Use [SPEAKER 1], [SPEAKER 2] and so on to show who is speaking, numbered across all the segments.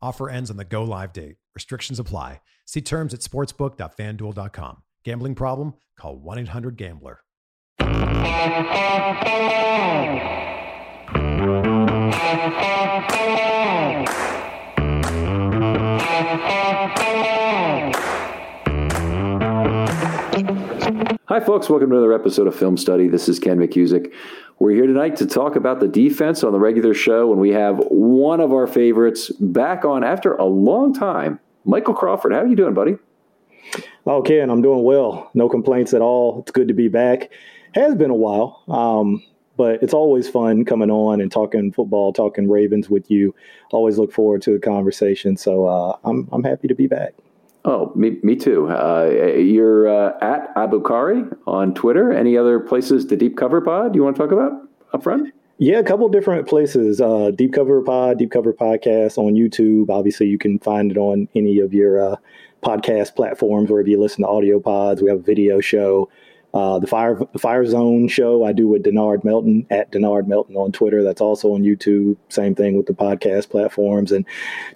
[SPEAKER 1] Offer ends on the go live date. Restrictions apply. See terms at sportsbook.fanduel.com. Gambling problem? Call 1 800 Gambler.
[SPEAKER 2] Hi, folks. Welcome to another episode of Film Study. This is Ken McKusick. We're here tonight to talk about the defense on the regular show, and we have one of our favorites back on after a long time. Michael Crawford, how are you doing, buddy?
[SPEAKER 3] Oh, Ken, I'm doing well. No complaints at all. It's good to be back. Has been a while, um, but it's always fun coming on and talking football, talking Ravens with you. Always look forward to the conversation. So uh, I'm I'm happy to be back.
[SPEAKER 2] Oh, me, me too. Uh, you're uh, at Abukari on Twitter. Any other places the Deep Cover Pod you want to talk about up front?
[SPEAKER 3] Yeah, a couple different places. Uh, Deep Cover Pod, Deep Cover Podcast on YouTube. Obviously, you can find it on any of your uh, podcast platforms wherever you listen to audio pods. We have a video show. Uh, the Fire Fire Zone show I do with Denard Melton at Denard Melton on Twitter. That's also on YouTube. Same thing with the podcast platforms, and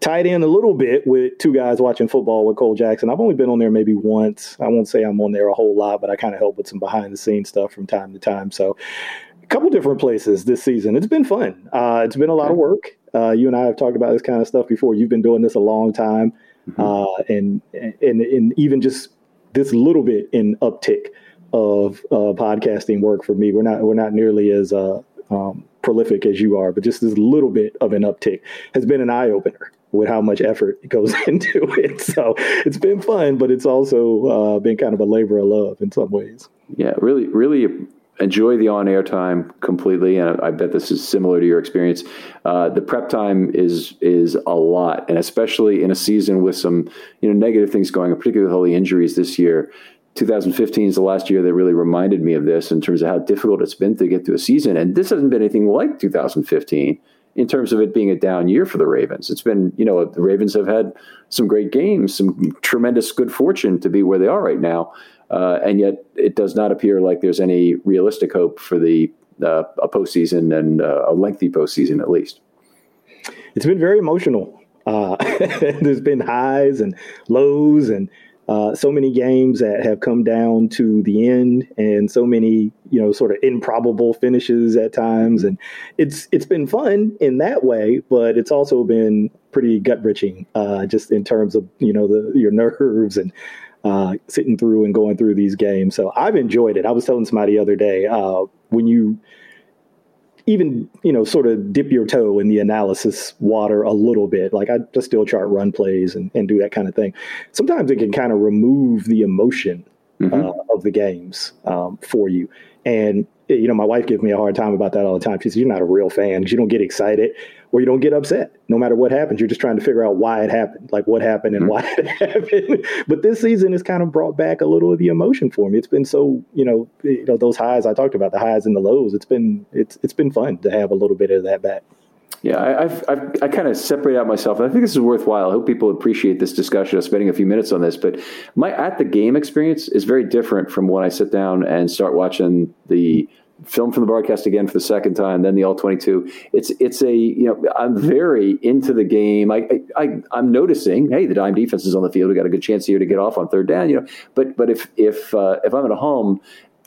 [SPEAKER 3] tied in a little bit with two guys watching football with Cole Jackson. I've only been on there maybe once. I won't say I'm on there a whole lot, but I kind of help with some behind the scenes stuff from time to time. So, a couple different places this season. It's been fun. Uh, it's been a lot of work. Uh, you and I have talked about this kind of stuff before. You've been doing this a long time, mm-hmm. Uh, and and and even just this little bit in uptick of uh, podcasting work for me. We're not we're not nearly as uh, um, prolific as you are, but just this little bit of an uptick has been an eye opener with how much effort goes into it. So it's been fun, but it's also uh, been kind of a labor of love in some ways.
[SPEAKER 2] Yeah, really, really enjoy the on-air time completely, and I bet this is similar to your experience. Uh, the prep time is is a lot, and especially in a season with some you know negative things going on, particularly injuries this year. 2015 is the last year that really reminded me of this in terms of how difficult it's been to get to a season. And this hasn't been anything like 2015 in terms of it being a down year for the Ravens. It's been, you know, the Ravens have had some great games, some tremendous good fortune to be where they are right now. Uh, and yet it does not appear like there's any realistic hope for the uh, a postseason and uh, a lengthy postseason at least.
[SPEAKER 3] It's been very emotional. Uh, there's been highs and lows and uh, so many games that have come down to the end, and so many you know sort of improbable finishes at times, and it's it's been fun in that way, but it's also been pretty gut wrenching, uh, just in terms of you know the your nerves and uh, sitting through and going through these games. So I've enjoyed it. I was telling somebody the other day uh, when you even you know sort of dip your toe in the analysis water a little bit. Like i just still chart run plays and, and do that kind of thing. Sometimes it can kind of remove the emotion mm-hmm. uh, of the games um, for you. And you know my wife gives me a hard time about that all the time. She says you're not a real fan you don't get excited or you don't get upset no matter what happens. You're just trying to figure out why it happened, like what happened and mm-hmm. why it happened. but this season has kind of brought back a little of the emotion for me. It's been so, you know, you know those highs I talked about, the highs and the lows. It's been it's it's been fun to have a little bit of that back.
[SPEAKER 2] Yeah, I, I've, I've, i kind of separate out myself, I think this is worthwhile. I hope people appreciate this discussion of spending a few minutes on this. But my at the game experience is very different from when I sit down and start watching the film from the broadcast again for the second time, then the all twenty two. It's it's a you know I'm very into the game. I, I I'm noticing hey the dime defense is on the field. We got a good chance here to get off on third down. You know, but but if if uh, if I'm at home.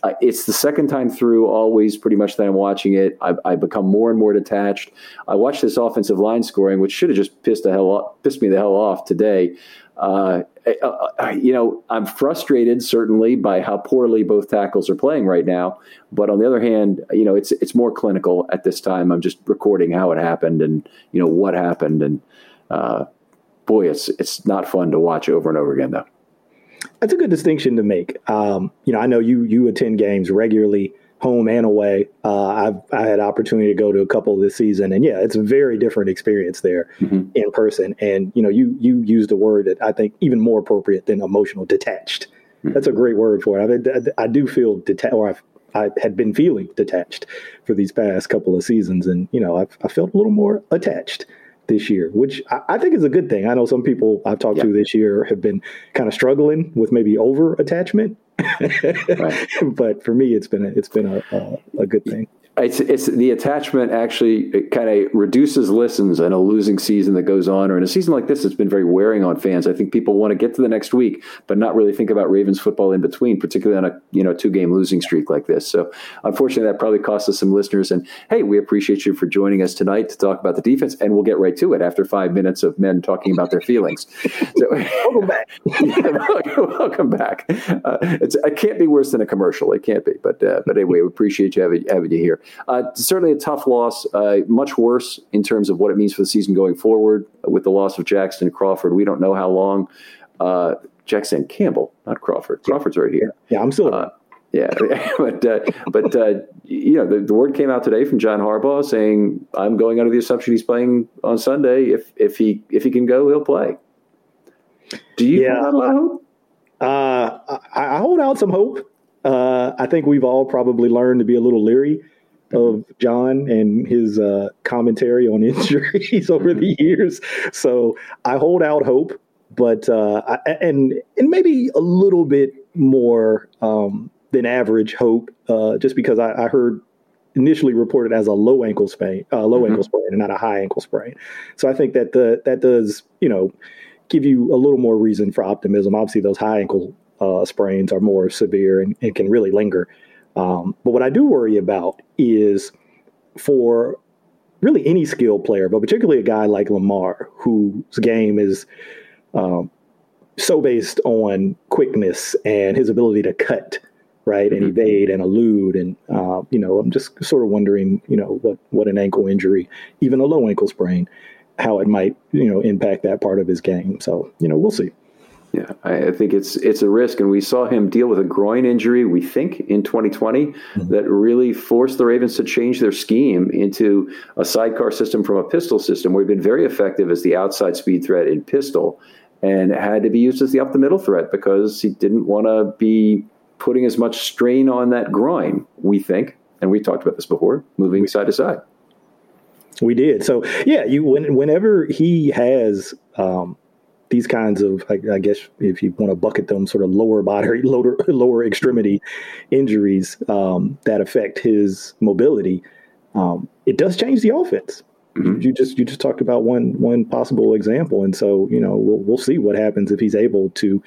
[SPEAKER 2] Uh, it's the second time through, always pretty much that I'm watching it. I, I become more and more detached. I watch this offensive line scoring, which should have just pissed the hell off, pissed me the hell off today. Uh, you know, I'm frustrated certainly by how poorly both tackles are playing right now. But on the other hand, you know, it's it's more clinical at this time. I'm just recording how it happened and you know what happened, and uh, boy, it's it's not fun to watch over and over again though.
[SPEAKER 3] That's a good distinction to make. Um, you know, I know you you attend games regularly home and away. Uh, I've I had opportunity to go to a couple this season, and yeah, it's a very different experience there mm-hmm. in person. And you know, you you used a word that I think even more appropriate than emotional, detached. Mm-hmm. That's a great word for it. I, I, I do feel detached, or I've, I had been feeling detached for these past couple of seasons, and you know, I've, I felt a little more attached this year, which I, think is a good thing. I know some people I've talked to this year have been kind of struggling with maybe over attachment, right. but for me, it's been a, it's been a, a, a good thing.
[SPEAKER 2] It's, it's the attachment actually kind of reduces listens in a losing season that goes on, or in a season like this, it's been very wearing on fans. I think people want to get to the next week, but not really think about Ravens football in between, particularly on a you know two game losing streak like this. So unfortunately, that probably cost us some listeners. And hey, we appreciate you for joining us tonight to talk about the defense, and we'll get right to it after five minutes of men talking about their feelings.
[SPEAKER 3] So, welcome back.
[SPEAKER 2] yeah, welcome back. Uh, it can't be worse than a commercial. It can't be, but uh, but anyway, we appreciate you having, having you here. Uh, certainly a tough loss, uh, much worse in terms of what it means for the season going forward with the loss of Jackson Crawford. We don't know how long. Uh, Jackson Campbell, not Crawford. Crawford's right here.
[SPEAKER 3] Yeah, I'm still. Uh,
[SPEAKER 2] yeah, but uh, but uh, you know the, the, word came out today from John Harbaugh saying I'm going under the assumption he's playing on Sunday. If if he if he can go, he'll play. Do you yeah, lot of hope?
[SPEAKER 3] Uh, I, I, hold out some hope. Uh, I think we've all probably learned to be a little leery of John and his uh, commentary on injuries over the years. So I hold out hope, but uh, I, and and maybe a little bit more um, than average hope, uh, just because I, I, heard initially reported as a low ankle sprain, uh, low mm-hmm. ankle sprain, and not a high ankle sprain. So I think that the that does you know give you a little more reason for optimism. Obviously, those high ankle uh, sprains are more severe and, and can really linger. Um, but what I do worry about is for really any skilled player, but particularly a guy like Lamar, whose game is um, so based on quickness and his ability to cut, right, and mm-hmm. evade and elude. And, uh, you know, I'm just sort of wondering, you know, what, what an ankle injury, even a low ankle sprain, how it might, you know, impact that part of his game. So, you know, we'll see.
[SPEAKER 2] Yeah, I, think it's it's a risk, and we saw him deal with a groin injury. We think in 2020 mm-hmm. that really forced the Ravens to change their scheme into a sidecar system from a pistol system, where he'd been very effective as the outside speed threat in pistol, and had to be used as the up the middle threat because he didn't want to be putting as much strain on that groin. We think, and we talked about this before, moving side to side.
[SPEAKER 3] We did. So yeah, you when, whenever he has. Um, these kinds of, I, I, guess, if you want to bucket them, sort of lower body, lower, lower extremity injuries um, that affect his mobility, um, it does change the offense. Mm-hmm. You just you just talked about one one possible example, and so you know we'll we'll see what happens if he's able to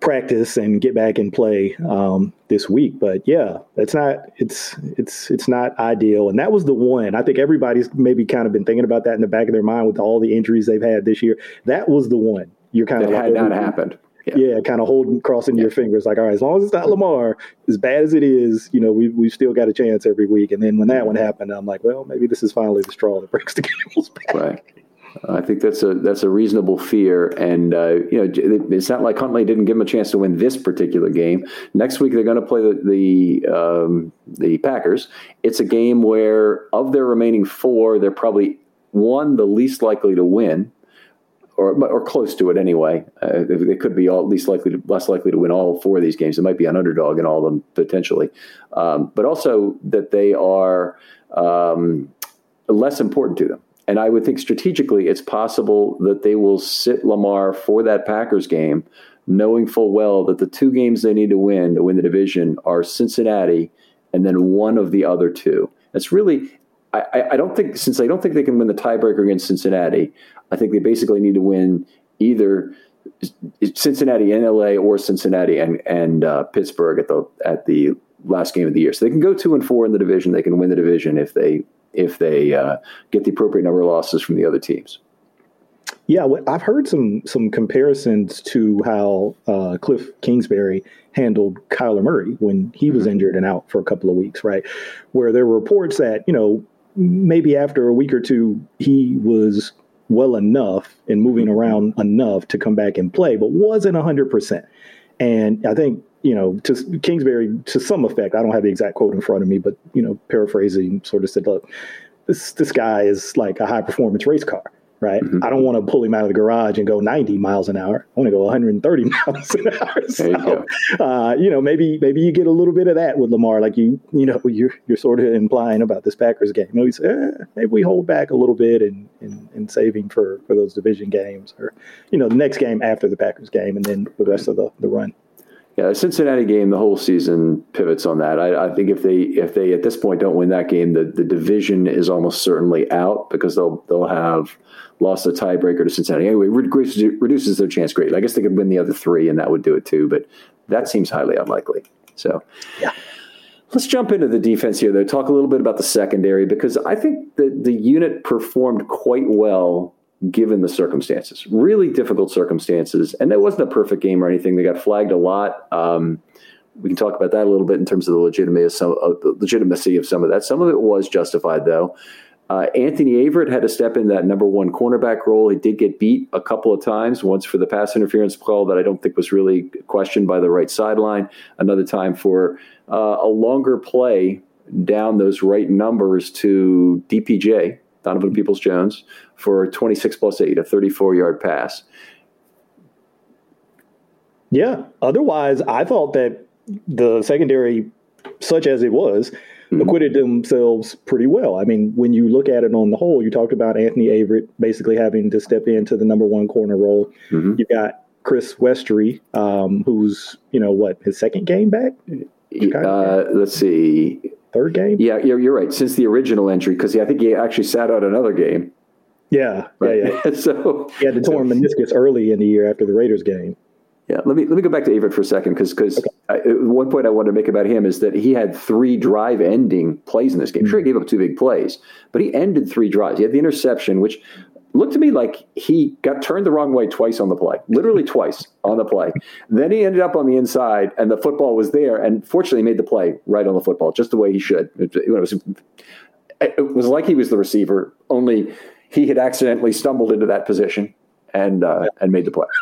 [SPEAKER 3] practice and get back and play um, this week. But yeah, it's not it's it's it's not ideal, and that was the one. I think everybody's maybe kind of been thinking about that in the back of their mind with all the injuries they've had this year. That was the one. You're kind
[SPEAKER 2] of
[SPEAKER 3] like,
[SPEAKER 2] had not happened.
[SPEAKER 3] Yeah, yeah kind of holding, crossing yeah. your fingers, like, all right, as long as it's not Lamar, as bad as it is, you know, we we've still got a chance every week. And then when that one happened, I'm like, well, maybe this is finally the straw that breaks the camel's back.
[SPEAKER 2] Right. I think that's a that's a reasonable fear, and uh, you know it's not like Huntley didn't give him a chance to win this particular game. Next week they're going to play the the, um, the Packers. It's a game where of their remaining four, they're probably one the least likely to win, or or close to it anyway. Uh, they could be all least likely to, less likely to win all four of these games. It might be an underdog in all of them potentially, um, but also that they are um, less important to them. And I would think strategically, it's possible that they will sit Lamar for that Packers game, knowing full well that the two games they need to win to win the division are Cincinnati and then one of the other two. That's really, I, I don't think, since I don't think they can win the tiebreaker against Cincinnati, I think they basically need to win either Cincinnati and LA or Cincinnati and and uh, Pittsburgh at the at the last game of the year. So they can go two and four in the division. They can win the division if they if they uh, get the appropriate number of losses from the other teams.
[SPEAKER 3] Yeah, I've heard some some comparisons to how uh, Cliff Kingsbury handled Kyler Murray when he was mm-hmm. injured and out for a couple of weeks, right? Where there were reports that you know maybe after a week or two he was well enough and moving mm-hmm. around enough to come back and play, but wasn't hundred percent. And I think you know, to Kingsbury, to some effect, I don't have the exact quote in front of me, but you know, paraphrasing, sort of said, "Look, this this guy is like a high performance race car, right? Mm-hmm. I don't want to pull him out of the garage and go 90 miles an hour. I want to go 130 miles an hour. So, you, uh, you, know, maybe maybe you get a little bit of that with Lamar, like you you know you're you're sort of implying about this Packers game. Maybe say, eh, maybe we hold back a little bit and and, and save him for for those division games, or you know, the next game after the Packers game, and then the rest of the the run.
[SPEAKER 2] Yeah, the Cincinnati game, the whole season pivots on that. I, I, think if they if they at this point don't win that game, the, the division is almost certainly out because they'll they'll have lost the tiebreaker to Cincinnati. Anyway, reduces, reduces their chance greatly. I guess they could win the other three, and that would do it too. But that seems highly unlikely. So,
[SPEAKER 3] yeah.
[SPEAKER 2] Let's jump into the defense here, though. Talk a little bit about the secondary because I think that the unit performed quite well given the circumstances. Really difficult circumstances. And it wasn't a perfect game or anything. They got flagged a lot. Um, we can talk about that a little bit in terms of the legitimacy of some, of that. Some of it was justified, though. Uh, Anthony Averett had to step in that number one cornerback role. He did get beat a couple of times, once for the pass interference call that I don't think was really questioned by the right sideline, another time for uh, a longer play down those right numbers to DPJ, Donovan Peoples Jones, for 26 plus 8, a 34 yard pass.
[SPEAKER 3] Yeah. Otherwise, I thought that the secondary, such as it was, mm-hmm. acquitted themselves pretty well. I mean, when you look at it on the whole, you talked about Anthony Averett basically having to step into the number one corner role. Mm-hmm. You've got Chris Westry, um, who's, you know, what, his second game back?
[SPEAKER 2] Uh, let's see
[SPEAKER 3] third game.
[SPEAKER 2] Yeah, you're, you're right. Since the original entry, because I think he actually sat out another game.
[SPEAKER 3] Yeah, right? yeah, yeah.
[SPEAKER 2] so
[SPEAKER 3] he had the torn meniscus early in the year after the Raiders game.
[SPEAKER 2] Yeah, let me let me go back to Averett for a second because because okay. one point I wanted to make about him is that he had three drive ending plays in this game. Mm-hmm. Sure, he gave up two big plays, but he ended three drives. He had the interception, which looked to me like he got turned the wrong way twice on the play, literally twice on the play. Then he ended up on the inside, and the football was there, and fortunately made the play right on the football, just the way he should. It, it, was, it was like he was the receiver, only he had accidentally stumbled into that position and uh, and made the play.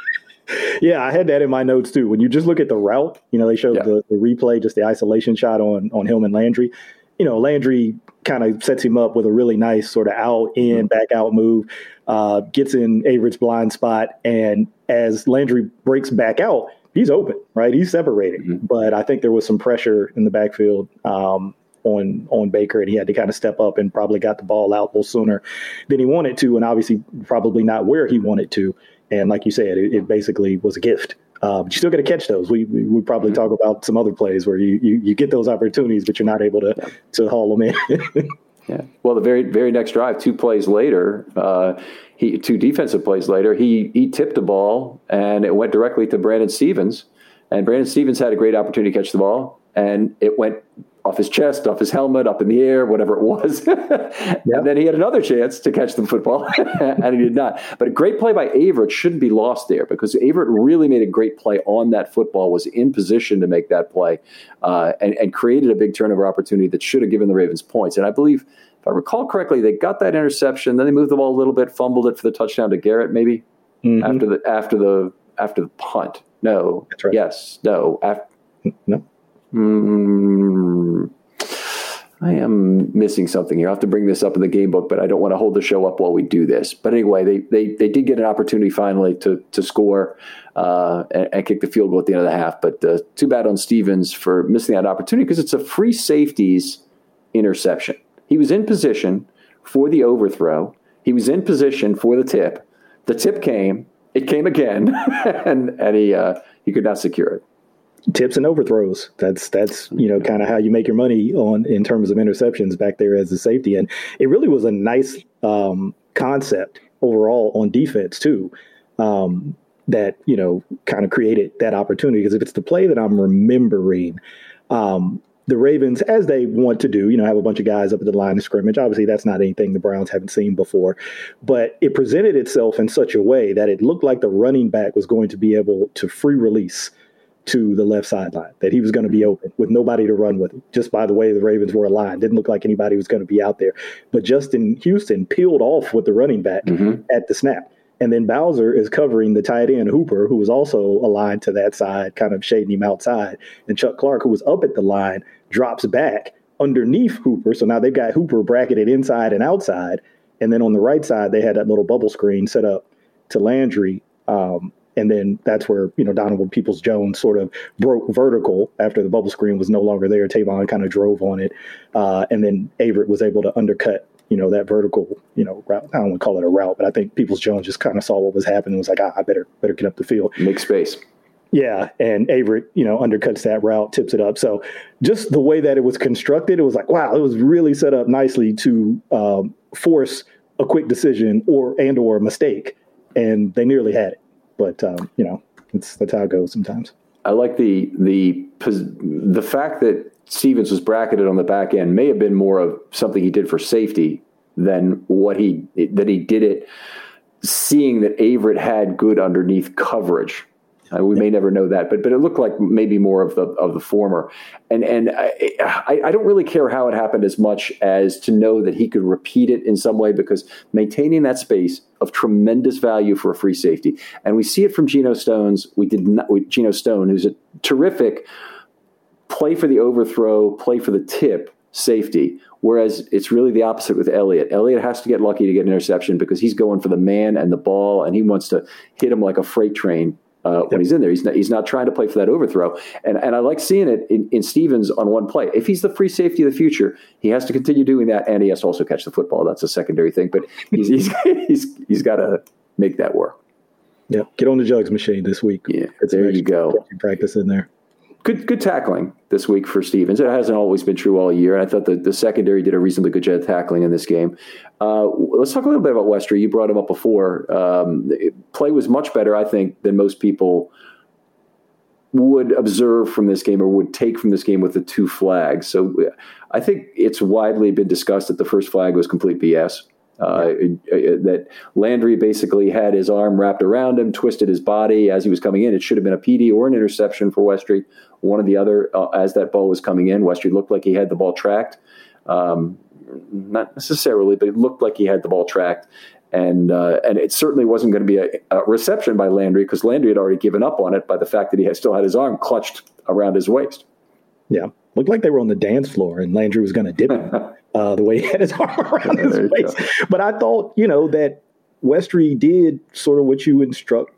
[SPEAKER 3] Yeah, I had that in my notes too. When you just look at the route, you know, they showed yeah. the, the replay, just the isolation shot on on Hillman Landry you know, Landry kind of sets him up with a really nice sort of out in, mm-hmm. back out move, uh, gets in Averett's blind spot. And as Landry breaks back out, he's open, right? He's separated. Mm-hmm. But I think there was some pressure in the backfield um, on on Baker, and he had to kind of step up and probably got the ball out a little sooner than he wanted to, and obviously probably not where he wanted to. And like you said, it, it basically was a gift uh, but you still got to catch those. We we, we probably mm-hmm. talk about some other plays where you, you, you get those opportunities, but you're not able to yeah. to haul them
[SPEAKER 2] in. yeah. Well, the very very next drive, two plays later, uh, he two defensive plays later, he he tipped a ball and it went directly to Brandon Stephens, and Brandon Stephens had a great opportunity to catch the ball, and it went off his chest, off his helmet, up in the air, whatever it was. yep. And then he had another chance to catch the football, and he did not. But a great play by Averett shouldn't be lost there because Averett really made a great play on that football, was in position to make that play, uh, and, and created a big turnover opportunity that should have given the Ravens points. And I believe, if I recall correctly, they got that interception, then they moved the ball a little bit, fumbled it for the touchdown to Garrett, maybe mm-hmm. after the after the after the punt. No,
[SPEAKER 3] right.
[SPEAKER 2] yes, no, after,
[SPEAKER 3] no.
[SPEAKER 2] Mm, I am missing something here. I have to bring this up in the game book, but I don't want to hold the show up while we do this. But anyway, they they, they did get an opportunity finally to to score uh, and, and, kick the field goal at the end of the half. But uh, too bad on Stephens for missing that opportunity because it's a free safeties interception. He was in position for the overthrow. He was in position for the tip. The tip came. It came again, and and he uh, he could not secure it
[SPEAKER 3] tips and overthrows. That's that's you know kind of how you make your money on in terms of interceptions back there as a safety, and it really was a nice um, concept overall on defense too. Um, that you know kind of created that opportunity because if it's the play that I'm remembering, um, the Ravens, as they want to do, you know, have a bunch of guys up at the line of scrimmage. Obviously, that's not anything the Browns haven't seen before, but it presented itself in such a way that it looked like the running back was going to be able to free release to the left sideline, that he was going to be open with nobody to run with. Just by the way the Ravens were aligned, didn't look like anybody was going to be out there. But Justin Houston peeled off with the running back mm-hmm. at the snap. And then Bowser is covering the tight end Hooper, who was also aligned to that side, kind of shading him outside. And Chuck Clark, who was up at the line, drops back underneath Hooper. So now they've got Hooper bracketed inside and outside. And then on the right side, they had that little bubble screen set up to Landry. Um, and then that's where, you know, Donovan Peoples Jones sort of broke vertical after the bubble screen was no longer there. Tavon kind of drove on it. Uh, and then Averett was able to undercut, you know, that vertical, you know, route. I don't want to call it a route, but I think Peoples Jones just kind of saw what was happening and was like, ah, I better better get up the field.
[SPEAKER 2] Make space.
[SPEAKER 3] Yeah, and Averett, you know, undercuts that route, tips it up. So just the way that it was constructed, it was like, wow, it was really set up nicely to um, force a quick decision or and or a mistake, and they nearly had it. But um, you know, it's that's how it goes sometimes.
[SPEAKER 2] I like the the the fact that Stephens was bracketed on the back end may have been more of something he did for safety than what he that he did it seeing that Averett had good underneath coverage uh, we may never know that, but but it looked like maybe more of the of the former. And and I, I, don't really care how it happened as much as to know that he could repeat it in some way because maintaining that space of tremendous value for a free safety, and we see it from Geno Stones. We did not with Geno Stone, who's a terrific play for the overthrow, play for the tip safety. Whereas it's really the opposite with Elliott. Elliott has to get lucky to get an interception because he's going for the man and the ball, and he wants to hit him like a freight train uh, when he's in there. He's not, he's not trying to play for that overthrow. And, and I like seeing it in, in Stephens on one play. If he's the free safety of the future, he has to continue doing that, and he has to also catch the football. That's a secondary thing, but he's, he's, he's, he's got to make that work.
[SPEAKER 3] Yeah, get on the jugs machine this week.
[SPEAKER 2] Yeah, there you go.
[SPEAKER 3] Practice in there
[SPEAKER 2] good good tackling this week for Stephens. It hasn't always been true all year. And I thought the, the secondary did a reasonably good job of tackling in this game. Uh, let's talk a little bit about Westry. You brought him up before. Um, play was much better, I think, than most people would observe from this game or would take from this game with the two flags. So I think it's widely been discussed that the first flag was complete BS. Uh, that Landry basically had his arm wrapped around him, twisted his body as he was coming in. It should have been a PD or an interception for Westry, one or the other. Uh, as that ball was coming in, Westry looked like he had the ball tracked. Um, not necessarily, but it looked like he had the ball tracked. And uh, and it certainly wasn't going to be a, a reception by Landry because Landry had already given up on it by the fact that he had still had his arm clutched around his waist.
[SPEAKER 3] Yeah, looked like they were on the dance floor and Landry was going to dip him. uh, the way he had his arm around his waist. But I thought, you know, that Westry did sort of what you instruct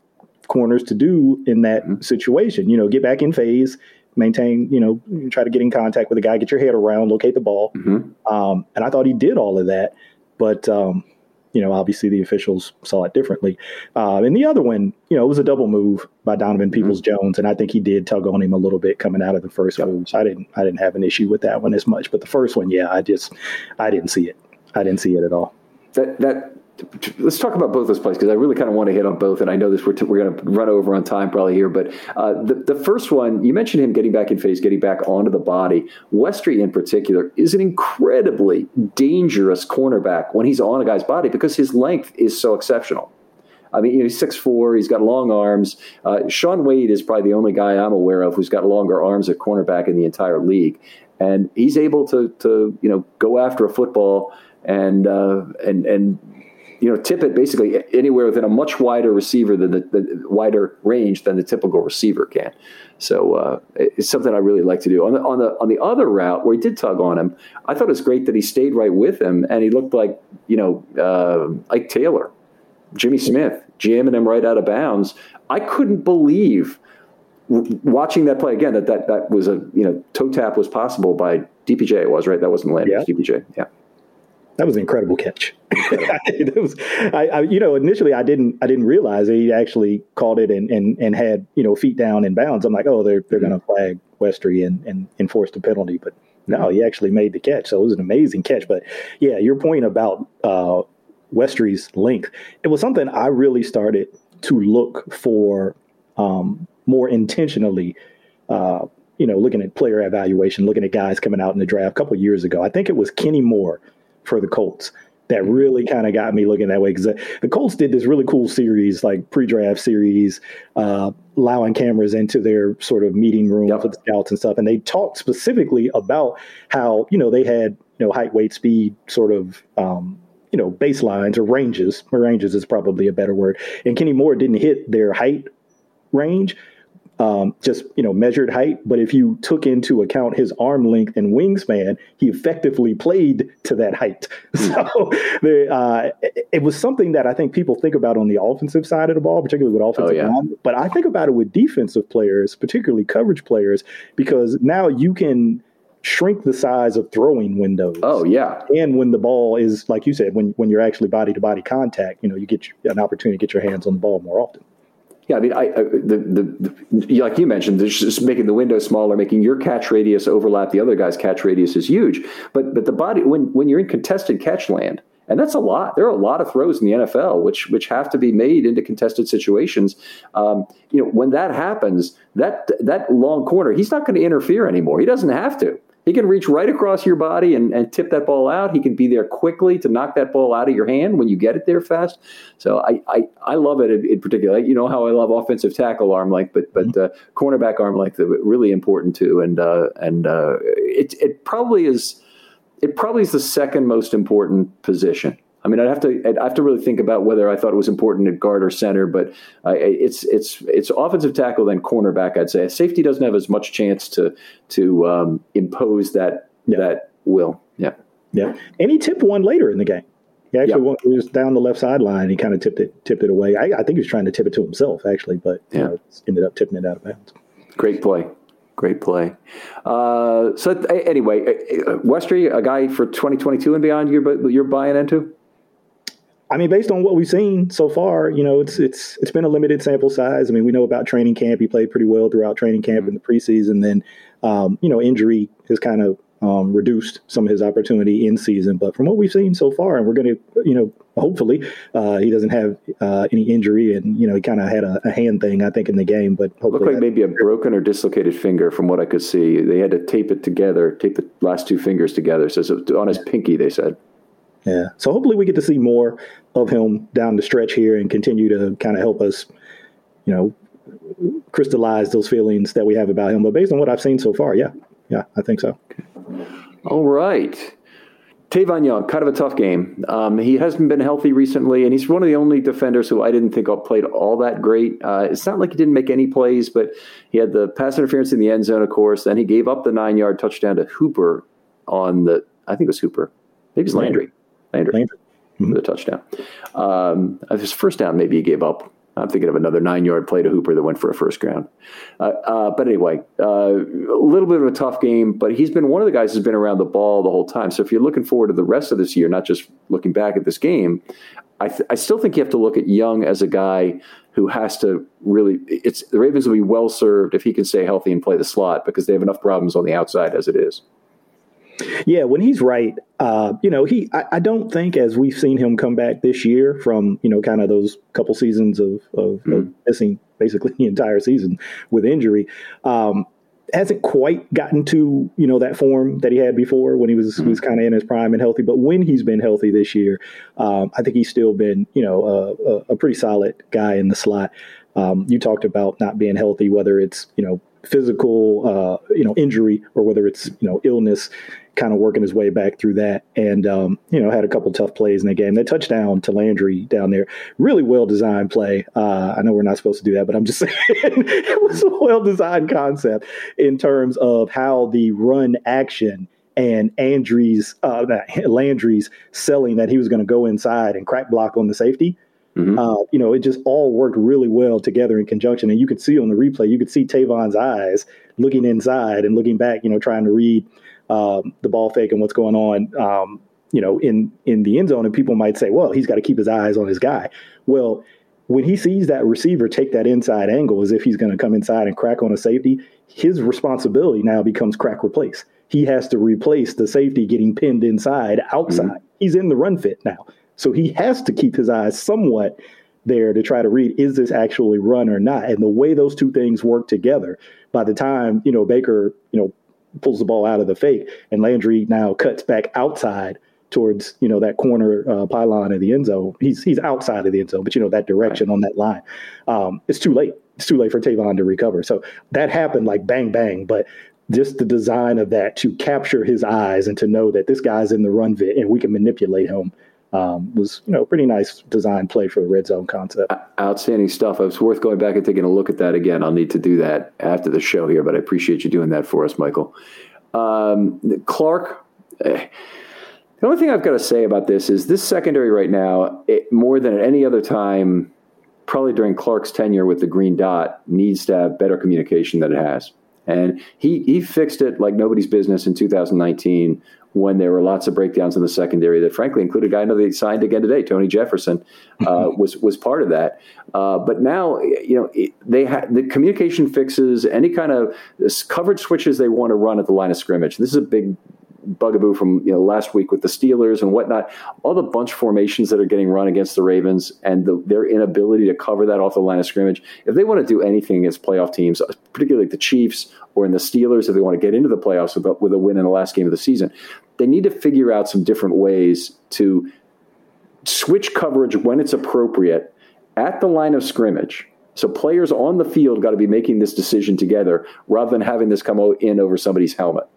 [SPEAKER 3] corners to do in that mm-hmm. situation. You know, get back in phase, maintain, you know, try to get in contact with the guy, get your head around, locate the ball. Mm-hmm. Um, and I thought he did all of that. But um, you know, obviously the officials saw it differently. Uh, and the other one, you know, it was a double move by Donovan Peoples Jones, and I think he did tug on him a little bit coming out of the first yep. move. So I didn't, I didn't have an issue with that one as much. But the first one, yeah, I just, I didn't see it. I didn't see it at all.
[SPEAKER 2] That that let's talk about both those plays because I really kind of want to hit on both, and I know this we're, t- we're going to run over on time probably here, but uh, the the first one you mentioned him getting back in phase, getting back onto the body. Westry in particular is an incredibly dangerous cornerback when he's on a guy's body because his length is so exceptional. I mean, you know, he's six four. He's got long arms. Uh, Shaun Wade is probably the only guy I'm aware of who's got longer arms at cornerback in the entire league, and he's able to to you know go after a football and uh, and and you know, tip it basically anywhere within a much wider receiver than the, the wider range than the typical receiver can. So uh, it's something I really like to do. On the on the on the other route where he did tug on him, I thought it was great that he stayed right with him and he looked like you know uh, Ike Taylor, Jimmy Smith, jamming him right out of bounds. I couldn't believe watching that play again that that that was a you know toe tap was possible by DPJ. It was right. That wasn't Landry. Yeah. DPJ. Yeah
[SPEAKER 3] that was an incredible catch. it was, I, I, you know, initially I didn't, I didn't realize he actually caught it and, and, and had, you know, feet down in bounds. I'm like, oh, they're, they're mm-hmm. going to flag Westry and, and enforce the penalty. But no, he actually made the catch. So it was an amazing catch. But yeah, your point about uh, Westry's length, it was something I really started to look for um, more intentionally. Uh, you know, looking at player evaluation, looking at guys coming out in the draft a couple years ago. I think it was Kenny Moore for the Colts that really kind of got me looking that way because the Colts did this really cool series, like pre-draft series, uh, allowing cameras into their sort of meeting room yep. for the scouts and stuff, and they talked specifically about how you know they had you know height, weight, speed, sort of. Um, you know, baselines or ranges. Ranges is probably a better word. And Kenny Moore didn't hit their height range, um, just you know measured height. But if you took into account his arm length and wingspan, he effectively played to that height. So the, uh, it, it, was something that I think people think about on the offensive side of the ball, particularly with offensive oh, yeah. line. But I think about it with defensive players, particularly coverage players, because now you can shrink the size of throwing windows.
[SPEAKER 2] Oh yeah.
[SPEAKER 3] And when the ball is like you said, when when you're actually body to body contact, you know, you get an opportunity to get your hands on the ball more often.
[SPEAKER 2] Yeah, I mean, I, I the, the, like you mentioned, just making the window smaller, making your catch radius overlap the other guy's catch radius is huge. But but the body when when you're in contested catch land, and that's a lot. There are a lot of throws in the NFL which which have to be made into contested situations. Um, you know, when that happens, that that long corner, he's not going to interfere anymore. He doesn't have to. He can reach right across your body and, and tip that ball out. He can be there quickly to knock that ball out of your hand when you get it there fast. So I I, I love it in, in particular. You know how I love offensive tackle arm length, but but mm-hmm. uh, cornerback arm length really important too. And uh, and uh, it it probably is it probably is the second most important position I mean, I'd have to I'd have to really think about whether I thought it was important at guard or center, but uh, it's it's it's offensive tackle then cornerback. I'd say safety doesn't have as much chance to to um, impose that yeah. that will. Yeah,
[SPEAKER 3] yeah. And he tipped one later in the game. He actually went, he was down the left sideline. He kind of tipped it tipped it away. I, I, think he was trying to tip it to himself actually, but yeah. know, ended up tipping it out of bounds.
[SPEAKER 2] Great play. Great play. Uh, so anyway, Westry, a guy for 2022 and beyond, you're you're buying into?
[SPEAKER 3] I mean, based on what we've seen so far, you know, it's it's it's been a limited sample size. I mean, we know about training camp; he played pretty well throughout training camp in the preseason. Then, um, you know, injury has kind of um, reduced some of his opportunity in season. But from what we've seen so far, and we're going to, you know, hopefully uh, he doesn't have uh, any injury, and you know, he kind of had a, a, hand thing, I think, in the game. But
[SPEAKER 2] looked like maybe a broken or dislocated finger, from what I could see. They had to tape it together, tape the last two fingers together. So, so on his pinky, they said.
[SPEAKER 3] Yeah. So hopefully we get to see more of him down the stretch here and continue to kind of help us, you know, crystallize those feelings that we have about him. But based on what I've seen so far, yeah, yeah, I think so.
[SPEAKER 2] All right. Tavon Young, kind of a tough game. Um, he hasn't been healthy recently, and he's one of the only defenders who I didn't think I played all that great. Uh, it's not like he didn't make any plays, but he had the pass interference in the end zone, of course. Then he gave up the nine yard touchdown to Hooper on the, I think it was Hooper, maybe it's Landry. Landry, Landry. Mm-hmm. a touchdown. Um, his first down, maybe he gave up. I'm thinking of another nine yard play to Hooper that went for a first ground. Uh, uh, but anyway, uh, a little bit of a tough game, but he's been one of the guys who's been around the ball the whole time. So if you're looking forward to the rest of this year, not just looking back at this game, I, th- I still think you have to look at Young as a guy who has to really. It's the Ravens will be well served if he can stay healthy and play the slot because they have enough problems on the outside as it is.
[SPEAKER 3] Yeah, when he's right, uh, you know, he I, I, don't think as we've seen him come back this year from you know kind of those couple seasons of of, mm-hmm. of missing basically the entire season with injury. Um, hasn't quite gotten to you know that form that he had before when he was mm-hmm. was kind of in his prime and healthy. But when he's been healthy this year, um, I think he's still been you know a, a pretty solid guy in the slot. Um, you talked about not being healthy, whether it's you know physical uh, you know injury or whether it's you know illness kind of working his way back through that and um, you know had a couple tough plays in the game that touchdown to landry down there really well designed play uh, i know we're not supposed to do that but i'm just saying it was a well designed concept in terms of how the run action and Andrews, uh, Landry's selling that he was going to go inside and crack block on the safety Mm-hmm. Uh, you know, it just all worked really well together in conjunction. And you could see on the replay, you could see Tavon's eyes looking inside and looking back, you know, trying to read um, the ball fake and what's going on, um, you know, in in the end zone. And people might say, well, he's got to keep his eyes on his guy. Well, when he sees that receiver take that inside angle as if he's going to come inside and crack on a safety, his responsibility now becomes crack replace. He has to replace the safety getting pinned inside outside. Mm-hmm. He's in the run fit now. So he has to keep his eyes somewhat there to try to read is this actually run or not and the way those two things work together by the time you know baker you know pulls the ball out of the fake and landry now cuts back outside towards you know that corner uh, pylon of the end zone. He's he's outside of the end zone but you know that direction right. on that line. Um, it's too late. It's too late for Tavon to recover. So that happened like bang bang but just the design of that to capture his eyes and to know that this guy's in the run fit and we can manipulate him um, was you know pretty nice design play for the red zone concept.
[SPEAKER 2] Outstanding stuff. It's worth going back and taking a look at that again. I'll need to do that after the show here, but I appreciate you doing that for us, Michael. Um, Clark. Eh, the only thing I've got to say about this is this secondary right now, it, more than at any other time, probably during Clark's tenure with the Green Dot, needs to have better communication than it has. And he he fixed it like nobody's business in 2019 when there were lots of breakdowns in the secondary that frankly included a guy I know they signed again today, Tony Jefferson, uh, was was part of that. Uh, but now, you know, it, they have the communication fixes, any kind of coverage switches they want to run at the line of scrimmage. This is a big bugaboo from you know last week with the Steelers and whatnot. All the bunch formations that are getting run against the Ravens and the, their inability to cover that off the line of scrimmage. If they want to do anything against playoff teams, particularly like the Chiefs or in the Steelers, if they want to get into the playoffs with a, with a win in the last game of the season, they need to figure out some different ways to switch coverage when it's appropriate at the line of scrimmage. So players on the field got to be making this decision together rather than having this come in over somebody's helmet.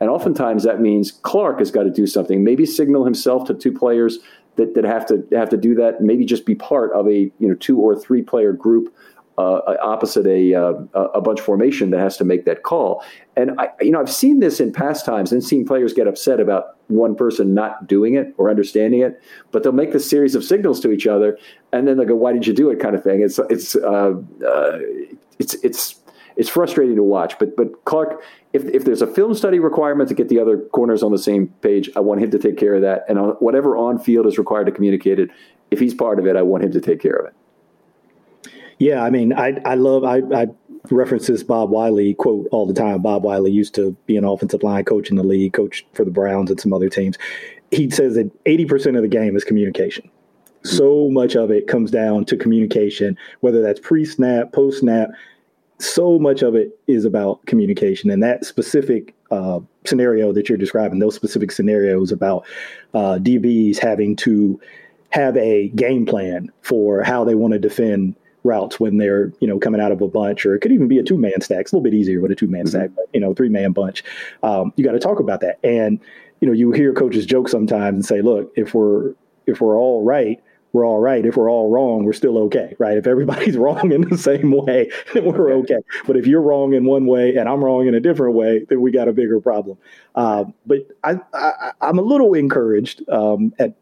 [SPEAKER 2] And oftentimes that means Clark has got to do something, maybe signal himself to two players that, that have to have to do that, maybe just be part of a you know two or three player group uh, opposite a uh, a bunch formation that has to make that call. And I, you know, I've seen this in past times and seen players get upset about one person not doing it or understanding it, but they'll make this series of signals to each other, and then they'll go, "Why did you do it?" kind of thing. It's it's uh, uh it's it's it's frustrating to watch. But but Clark, if if there's a film study requirement to get the other corners on the same page, I want him to take care of that. And whatever on field is required to communicate it, if he's part of it, I want him to take care of it.
[SPEAKER 3] Yeah, I mean, I I love I, I reference this Bob Wylie quote all the time. Bob Wylie used to be an offensive line coach in the league, coach for the Browns and some other teams. He says that eighty percent of the game is communication. So much of it comes down to communication, whether that's pre snap, post snap. So much of it is about communication, and that specific uh, scenario that you're describing, those specific scenarios about uh, DBs having to have a game plan for how they want to defend routes when they're you know coming out of a bunch, or it could even be a two man stack. It's a little bit easier with a two man mm-hmm. stack, but you know three man bunch. Um, you got to talk about that, and you know you hear coaches joke sometimes and say, look, if we're if we're all right, we're all right. If we're all wrong, we're still okay, right? If everybody's wrong in the same way, then we're okay. But if you're wrong in one way and I'm wrong in a different way, then we got a bigger problem. Uh, but I, I, am a little encouraged um, at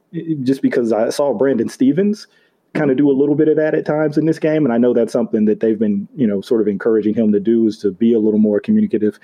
[SPEAKER 3] just because I saw Brandon Stephens kind of do a little bit of that at times in this game. And I know that's something that they've been, you know, sort of encouraging him to do is to be a little more communicative.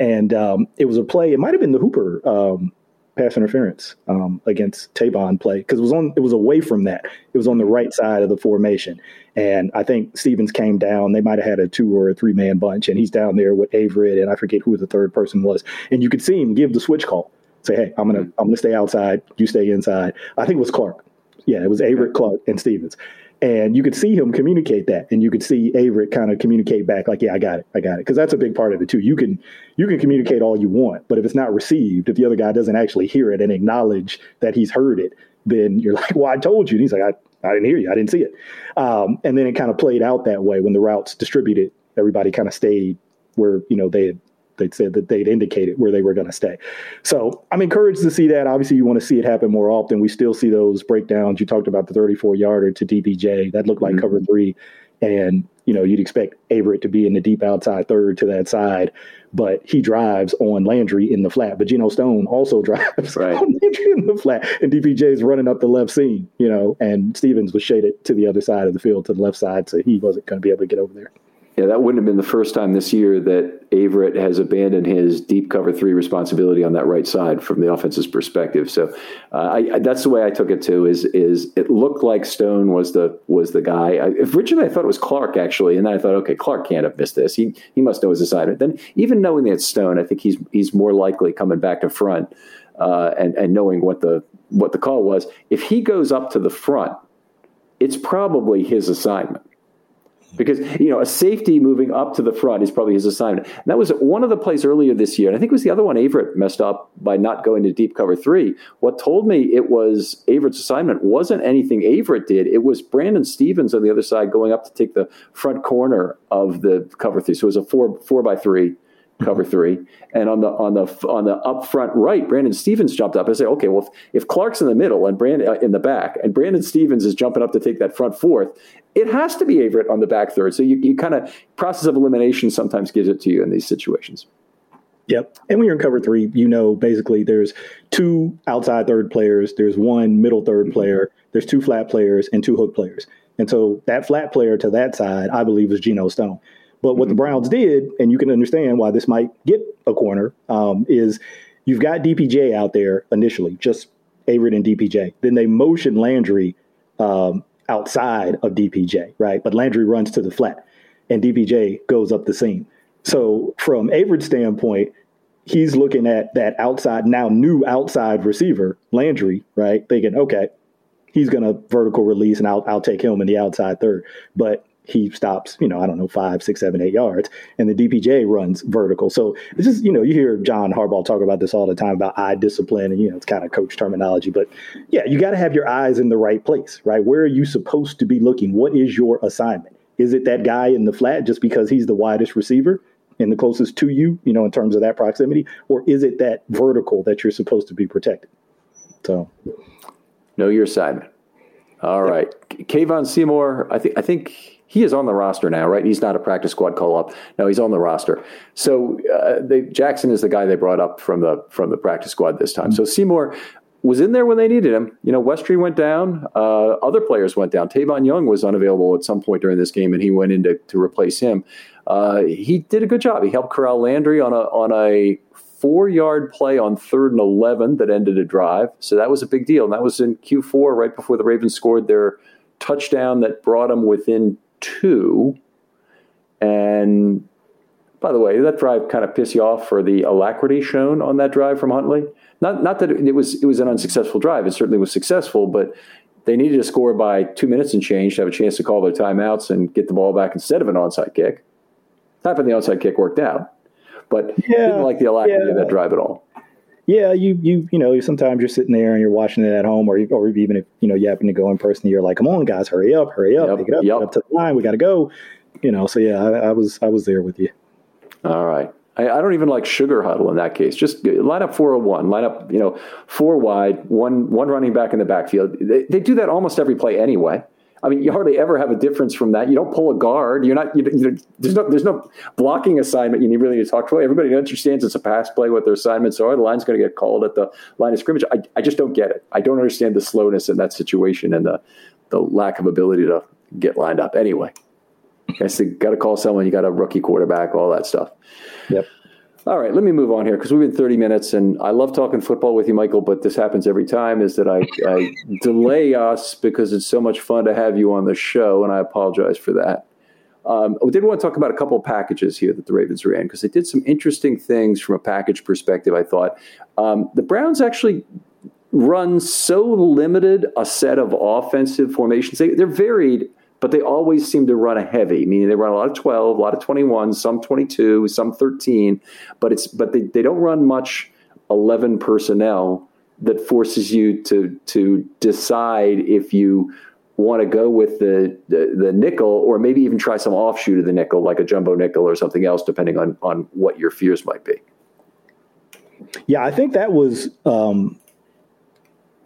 [SPEAKER 3] And um, it was a play. It might have been the Hooper um, pass interference um, against Tavon play because it was on. It was away from that. It was on the right side of the formation, and I think Stephens came down. They might have had a two or a three man bunch, and he's down there with Averett, and I forget who the third person was. And you could see him give the switch call Say, hey, I'm gonna I'm gonna stay outside. You stay inside. I think it was Clark. Yeah, it was Averett, Clark, and Stephens. And you could see him communicate that, and you could see Averett kind of communicate back, like, "Yeah, I got it, I got it," because that's a big part of it too. You can you can communicate all you want, but if it's not received, if the other guy doesn't actually hear it and acknowledge that he's heard it, then you're like, "Well, I told you." And he's like, "I I didn't hear you. I didn't see it." Um, and then it kind of played out that way when the routes distributed. Everybody kind of stayed where you know they had they said that they'd indicated where they were going to stay. So I'm encouraged to see that. Obviously, you want to see it happen more often. We still see those breakdowns. You talked about the 34 yarder to DPJ. That looked like mm-hmm. cover three. And, you know, you'd expect Averett to be in the deep outside third to that side, but he drives on Landry in the flat. But Geno Stone also drives right. on Landry in the flat. And DPJ is running up the left seam, you know, and Stephens was shaded to the other side of the field, to the left side. So he wasn't going to be able to get over there.
[SPEAKER 2] Yeah, that wouldn't have been the first time this year that Averett has abandoned his deep cover three responsibility on that right side from the offense's perspective. So uh, I, I, that's the way I took it too. Is is it looked like Stone was the was the guy? I, originally, I thought it was Clark actually, and then I thought, okay, Clark can't have missed this. He he must know his assignment. Then even knowing that it's Stone, I think he's he's more likely coming back to front uh, and and knowing what the what the call was. If he goes up to the front, it's probably his assignment because you know a safety moving up to the front is probably his assignment. And that was one of the plays earlier this year, and I think it was the other one Averett messed up by not going to deep cover three. What told me it was Averett's assignment wasn't anything Averett did; it was Brandon Stephens on the other side going up to take the front corner of the cover three. So it was a four four by three cover three. And on the on the on the up front right, Brandon Stephens jumped up. I say, okay, well, if, if Clark's in the middle and Brandon uh, in the back, and Brandon Stephens is jumping up to take that front fourth, it has to be Averett on the back third. So you, you kind of process of elimination sometimes gives it to you in these situations.
[SPEAKER 3] Yep. And when you're in cover three, you know basically there's two outside third players, there's one middle third mm-hmm. player, there's two flat players, and two hook players. And so that flat player to that side, I believe, was Geno Stone. But what the mm-hmm. Browns did, and you can understand why this might get a corner, um, is you've got DPJ out there initially, just Averett and DPJ. Then they motion Landry um, outside of DPJ, right? But Landry runs to the flat, and DPJ goes up the seam. So from Averett's standpoint, he's looking at that outside, now new outside receiver, Landry, right? Thinking, okay, he's going to vertical release, and I'll I'll take him in the outside third. But he stops, you know, I don't know, five, six, seven, eight yards, and the DPJ runs vertical. So it's just, you know, you hear John Harbaugh talk about this all the time about eye discipline, and you know, it's kind of coach terminology, but yeah, you got to have your eyes in the right place, right? Where are you supposed to be looking? What is your assignment? Is it that guy in the flat just because he's the widest receiver and the closest to you, you know, in terms of that proximity, or is it that vertical that you're supposed to be protecting? So,
[SPEAKER 2] know your assignment. All yep. right, Kevon Seymour. I think I think he is on the roster now, right? He's not a practice squad call up. No, he's on the roster. So uh, they, Jackson is the guy they brought up from the from the practice squad this time. Mm-hmm. So Seymour was in there when they needed him. You know, Westry went down. Uh, other players went down. Tavon Young was unavailable at some point during this game, and he went in to, to replace him. Uh, he did a good job. He helped corral Landry on a on a four yard play on third and 11 that ended a drive. So that was a big deal. And that was in Q4, right before the Ravens scored their touchdown that brought them within two. And by the way, that drive kind of piss you off for the alacrity shown on that drive from Huntley. Not not that it was it was an unsuccessful drive. It certainly was successful, but they needed to score by two minutes and change to have a chance to call their timeouts and get the ball back instead of an onside kick. Not that the onside kick worked out, but yeah, didn't like the alacrity yeah. of that drive at all
[SPEAKER 3] yeah, you you you know sometimes you're sitting there and you're watching it at home, or or even if you know you happen to go in person, you're like, come on, guys, hurry up, hurry up, yep, pick it up, yep. get up to the line, we got to go. You know, so yeah, I, I, was I was there with you.
[SPEAKER 2] All right. I, I, don't even like sugar huddle in that case. Just uh, line up 401, line up, you know, four wide, one one running back in the backfield. They, they do that almost every play anyway. I mean, you hardly ever have a difference from that. You don't pull a guard. You're not. You, you, there's no. There's no blocking assignment. You need really need to talk to. Everybody understands it's a pass play. What their assignments are. The line's going to get called at the line of scrimmage. I, I just don't get it. I don't understand the slowness in that situation and the the lack of ability to get lined up. Anyway, I you got to call someone. You got a rookie quarterback. All that stuff.
[SPEAKER 3] Yep.
[SPEAKER 2] All right, let me move on here because we've been 30 minutes and I love talking football with you, Michael, but this happens every time is that I, I delay us because it's so much fun to have you on the show, and I apologize for that. Um, I did want to talk about a couple of packages here that the Ravens ran because they did some interesting things from a package perspective. I thought um, the Browns actually run so limited a set of offensive formations. They, they're varied, but they always seem to run a heavy. Meaning they run a lot of twelve, a lot of twenty one, some twenty two, some thirteen. But it's but they, they don't run much eleven personnel that forces you to to decide if you want to go with the, the, the nickel or maybe even try some offshoot of the nickel like a jumbo nickel or something else depending on on what your fears might be
[SPEAKER 3] yeah i think that was um,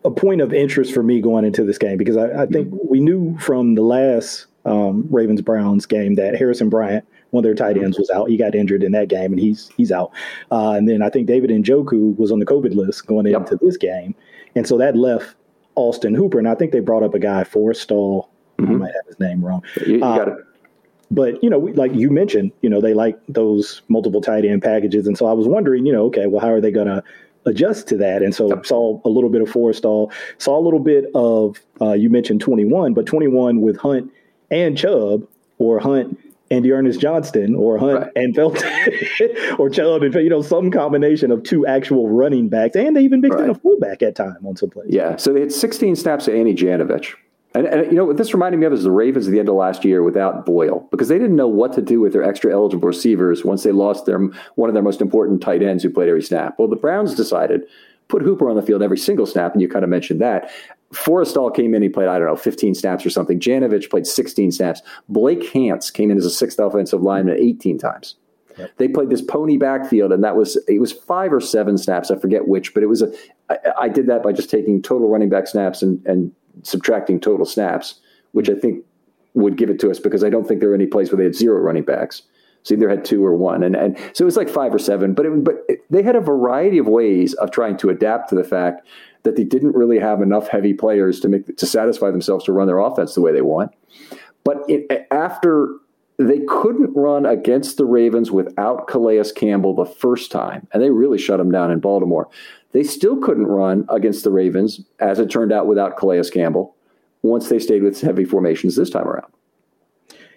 [SPEAKER 3] a point of interest for me going into this game because i, I think mm-hmm. we knew from the last um, ravens browns game that harrison bryant one of their tight ends was out. He got injured in that game, and he's he's out. Uh, and then I think David Njoku was on the COVID list going yep. into this game, and so that left Austin Hooper, and I think they brought up a guy Forristall. Mm-hmm. I might have his name wrong.
[SPEAKER 2] You, you uh, got it.
[SPEAKER 3] But you know, like you mentioned, you know, they like those multiple tight end packages, and so I was wondering, you know, okay, well, how are they going to adjust to that? And so yep. saw a little bit of Forristall, saw a little bit of uh, you mentioned twenty one, but twenty one with Hunt and Chubb, or Hunt and Ernest Johnson or Hunt right. and Felton or Chubb and you know some combination of two actual running backs, and they even mixed right. in a fullback at time on some plays.
[SPEAKER 2] Yeah, so they had 16 snaps of Andy Janovich. And, and, you know what this reminded me of is the Ravens at the end of last year without Boyle because they didn't know what to do with their extra eligible receivers once they lost their one of their most important tight ends who played every snap. Well, the Browns decided put Hooper on the field every single snap, and you kind of mentioned that. Forristall came in, he played, I don't know, 15 snaps or something. Janovich played 16 snaps. Blake Hance came in as a sixth offensive lineman 18 times. Yep. They played this pony backfield, and that was it was five or seven snaps. I forget which, but it was a. I, I did that by just taking total running back snaps and, and subtracting total snaps, which I think would give it to us because I don't think there were any plays where they had zero running backs. So either had two or one, and and so it was like five or seven. But it, but it, they had a variety of ways of trying to adapt to the fact that they didn't really have enough heavy players to make to satisfy themselves to run their offense the way they want. But it, after they couldn't run against the Ravens without Calais Campbell the first time, and they really shut them down in Baltimore. They still couldn't run against the Ravens, as it turned out, without Calais Campbell. Once they stayed with heavy formations this time around.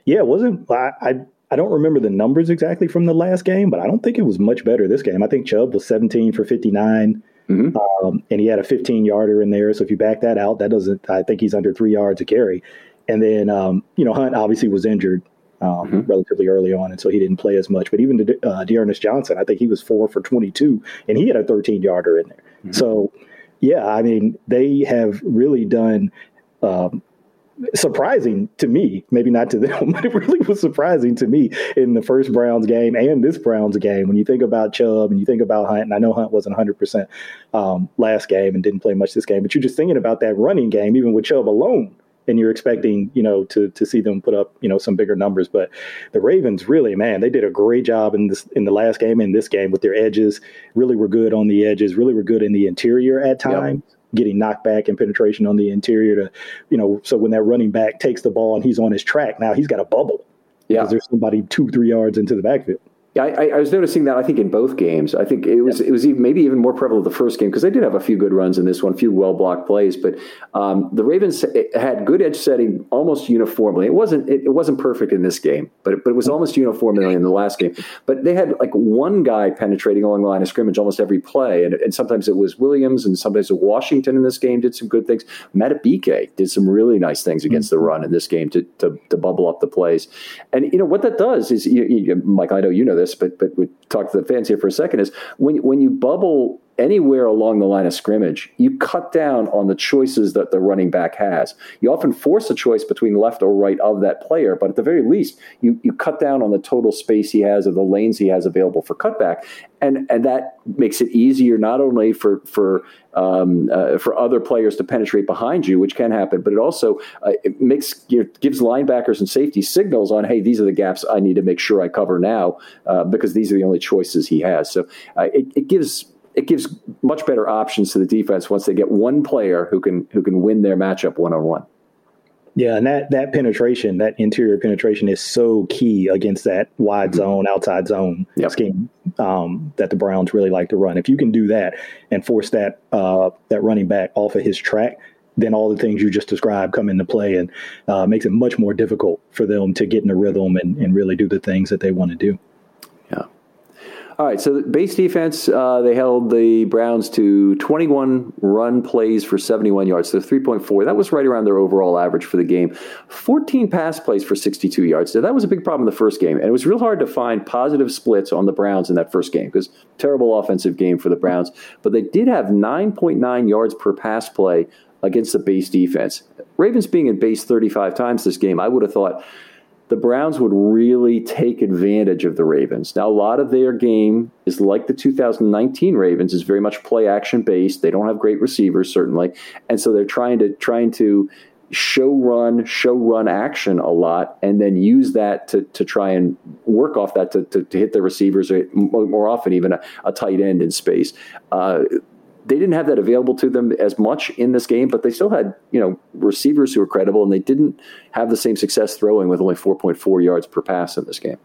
[SPEAKER 3] Yeah, it wasn't. I, I I don't remember the numbers exactly from the last game, but I don't think it was much better this game. I think Chubb was 17 for 59. Mm-hmm. Um, and he had a 15 yarder in there. So if you back that out, that doesn't, I think he's under three yards to carry. And then, um, you know, Hunt obviously was injured um, mm-hmm. relatively early on, and so he didn't play as much. But even De- uh, D'Ernest Johnson, I think he was four for 22, and he had a 13 yarder in there. Mm-hmm. So, yeah, I mean, they have really done um, surprising to me, maybe not to them, but it really was surprising to me in the first Browns game and this Browns game. When you think about Chubb and you think about Hunt, and I know Hunt wasn't 100% um, last game and didn't play much this game, but you're just thinking about that running game, even with Chubb alone. And you're expecting, you know, to to see them put up, you know, some bigger numbers. But the Ravens really, man, they did a great job in this in the last game in this game with their edges. Really were good on the edges. Really were good in the interior at times. Yep getting knocked back and penetration on the interior to, you know, so when that running back takes the ball and he's on his track, now he's got a bubble. Yeah. Because there's somebody two, three yards into the backfield.
[SPEAKER 2] Yeah, I, I, was noticing that. I think in both games, I think it was it was even, maybe even more prevalent the first game because they did have a few good runs in this one, a few well blocked plays. But um, the Ravens had good edge setting almost uniformly. It wasn't it, it, wasn't perfect in this game, but it, but it was almost uniformly in the last game. But they had like one guy penetrating along the line of scrimmage almost every play, and, and sometimes it was Williams, and sometimes Washington in this game did some good things. Madubuike did some really nice things against mm-hmm. the run in this game to, to, to bubble up the plays, and you know what that does is, you, you, Mike, I know you know this, but but we talk to the fans here for a second. Is when when you bubble anywhere along the line of scrimmage, you cut down on the choices that the running back has. You often force a choice between left or right of that player, but at the very least, you, you cut down on the total space he has or the lanes he has available for cutback. And, and that makes it easier not only for, for, um, uh, for other players to penetrate behind you, which can happen, but it also uh, it makes, you know, gives linebackers and safety signals on, hey, these are the gaps I need to make sure I cover now uh, because these are the only choices he has. So uh, it, it gives it gives much better options to the defense once they get one player who can who can win their matchup one on one.
[SPEAKER 3] Yeah, and that that penetration, that interior penetration, is so key against that wide mm-hmm. zone, outside zone yep. scheme um, that the Browns really like to run. If you can do that and force that uh, that running back off of his track, then all the things you just described come into play and uh, makes it much more difficult for them to get in a rhythm and, and really do the things that they want to do.
[SPEAKER 2] All right, so base defense, uh, they held the Browns to 21 run plays for 71 yards, so 3.4. That was right around their overall average for the game. 14 pass plays for 62 yards. So that was a big problem in the first game, and it was real hard to find positive splits on the Browns in that first game because terrible offensive game for the Browns. But they did have 9.9 yards per pass play against the base defense. Ravens being in base 35 times this game, I would have thought – the Browns would really take advantage of the Ravens. Now, a lot of their game is like the 2019 Ravens, is very much play action based. They don't have great receivers, certainly, and so they're trying to trying to show run, show run action a lot, and then use that to, to try and work off that to, to, to hit the receivers, or more often even a, a tight end in space. Uh, they didn't have that available to them as much in this game, but they still had you know receivers who were credible, and they didn't have the same success throwing with only 4.4 yards per pass in this game.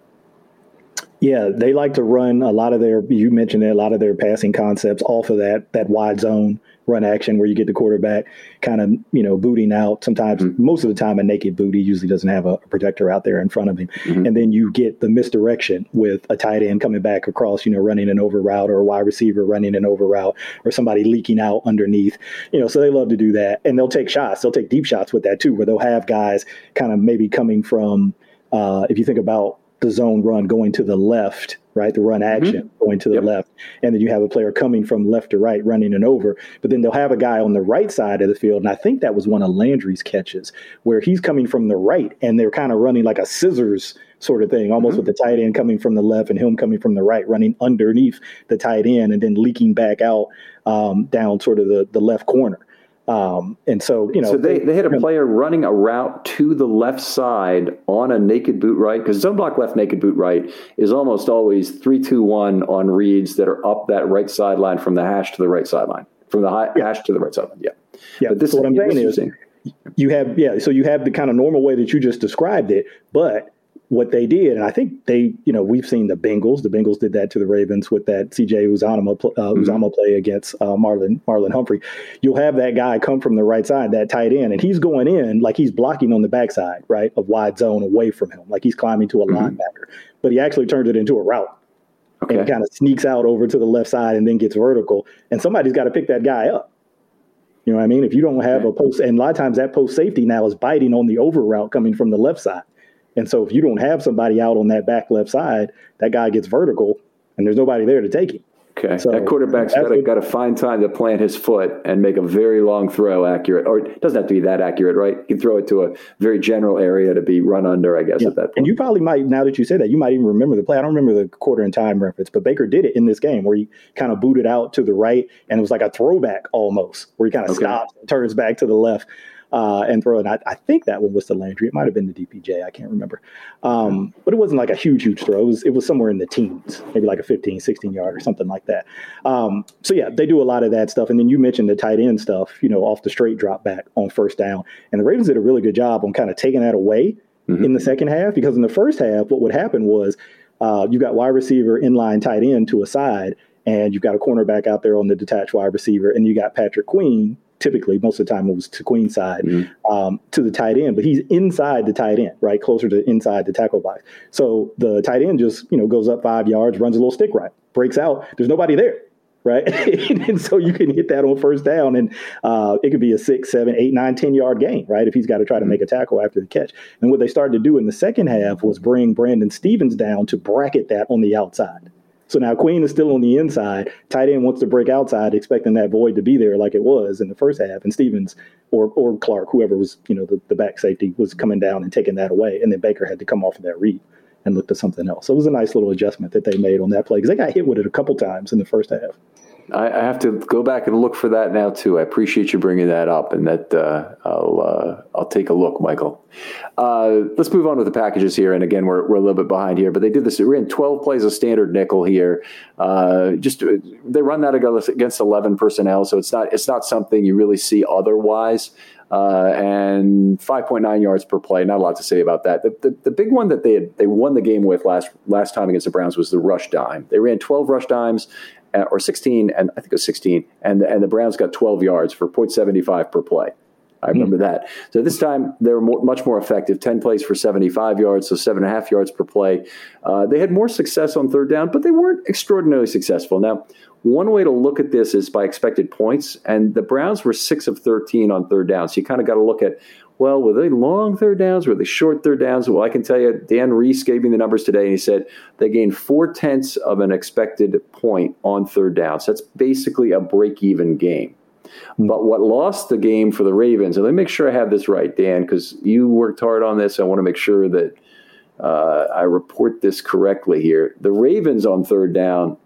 [SPEAKER 3] Yeah, they like to run a lot of their. You mentioned it, a lot of their passing concepts off of that that wide zone run action where you get the quarterback kind of, you know, booting out. Sometimes, mm-hmm. most of the time, a naked boot. He usually doesn't have a protector out there in front of him. Mm-hmm. And then you get the misdirection with a tight end coming back across, you know, running an over route or a wide receiver running an over route or somebody leaking out underneath. You know, so they love to do that. And they'll take shots. They'll take deep shots with that too, where they'll have guys kind of maybe coming from, uh, if you think about the zone run going to the left, right? The run mm-hmm. action mm-hmm. going to the yep. left. And then you have a player coming from left to right running and over. But then they'll have a guy on the right side of the field. And I think that was one of Landry's catches where he's coming from the right and they're kind of running like a scissors sort of thing, almost mm-hmm. with the tight end coming from the left and him coming from the right, running underneath the tight end and then leaking back out um, down sort of the, the left corner. Um, and so, you know,
[SPEAKER 2] so they, they had a player running a route to the left side on a naked boot right because zone block left naked boot right is almost always three two one on reads that are up that right sideline from the hash to the right sideline from the high, yeah. hash to the right sideline. Yeah,
[SPEAKER 3] yeah. But this so what I'm saying is, you have yeah, so you have the kind of normal way that you just described it, but what they did, and I think they, you know, we've seen the Bengals. The Bengals did that to the Ravens with that C.J. Uzomah, uh, mm-hmm. Play against uh, Marlon Marlon Humphrey. You'll have that guy come from the right side, that tight end, and he's going in like he's blocking on the backside, right, of wide zone away from him, like he's climbing to a mm-hmm. linebacker. But he actually turns it into a route. Okay. And kind of sneaks out over to the left side and then gets vertical. And somebody's got to pick that guy up. You know what I mean? If you don't have a post, and a lot of times that post safety now is biting on the over route coming from the left side. And so if you don't have somebody out on that back left side, that guy gets vertical and there's nobody there to take him.
[SPEAKER 2] Okay. So that quarterback's got to, got to find time to plant his foot and make a very long throw accurate. Or it doesn't have to be that accurate, right? You can throw it to a very general area to be run under, I guess, yeah. at that point.
[SPEAKER 3] And you probably might, now that you say that, you might even remember the play. I don't remember the quarter and time reference, but Baker did it in this game where he kind of booted out to the right and it was like a throwback almost, where he kind of okay. stops and turns back to the left uh, and throw it. I, I, think that one was to Landry. It might have been the DPJ. I can't remember. Um, but it wasn't like a huge, huge throw. It was, it was somewhere in the teens, maybe like a 15, 16 yard or something like that. Um, so, yeah, they do a lot of that stuff. And then you mentioned the tight end stuff, you know, off the straight drop back on first down. And the Ravens did a really good job on kind of taking that away mm-hmm. in the second half because in the first half, what would happen was uh, you got wide receiver, inline tight end to a side, and you've got a cornerback out there on the detached wide receiver, and you got Patrick Queen typically most of the time it was to Queen side mm-hmm. um, to the tight end, but he's inside the tight end, right, closer to inside the tackle box. So the tight end just you know goes up five yards, runs a little stick right, breaks out. There's nobody there. Right, and so you can hit that on first down, and uh, it could be a six, seven, eight, nine, ten yard gain, right? If he's got to try to make a tackle after the catch. And what they started to do in the second half was bring Brandon Stephens down to bracket that on the outside. So now Queen is still on the inside. Tight end wants to break outside, expecting that void to be there like it was in the first half. And Stephens or or Clark, whoever was, you know, the, the back safety was coming down and taking that away. And then Baker had to come off of that read and look to something else. So it was a nice little adjustment that they made on that play because they got hit with it a couple times in the first half.
[SPEAKER 2] I, I, have to go back and look for that now too. I appreciate you bringing that up, and that uh, I'll uh, I'll take a look, Michael. Uh, let's move on with the packages here. And again, we're we're a little bit behind here, but they did this. We ran twelve plays of standard nickel here. Uh, just they run that against eleven personnel, so it's not it's not something you really see otherwise. Uh, and 5.9 yards per play. Not a lot to say about that. The, the, the, big one that they had, they won the game with last last time against the Browns was the rush dime. They ran 12 rush dimes or 16, and I think it was 16, and and the Browns got 12 yards for 0.75 per play. I remember mm. that. So this time they were more, much more effective. Ten plays for 75 yards, so seven and a half yards per play. Uh, they had more success on third down, but they weren't extraordinarily successful. Now, one way to look at this is by expected points, and the Browns were six of 13 on third down. So you kind of got to look at well, were they long third downs? Were they short third downs? Well, I can tell you, Dan Reese gave me the numbers today, and he said they gained four tenths of an expected point on third downs. So That's basically a break even game. But what lost the game for the Ravens, and let me make sure I have this right, Dan, because you worked hard on this. I want to make sure that uh, I report this correctly here. The Ravens on third down,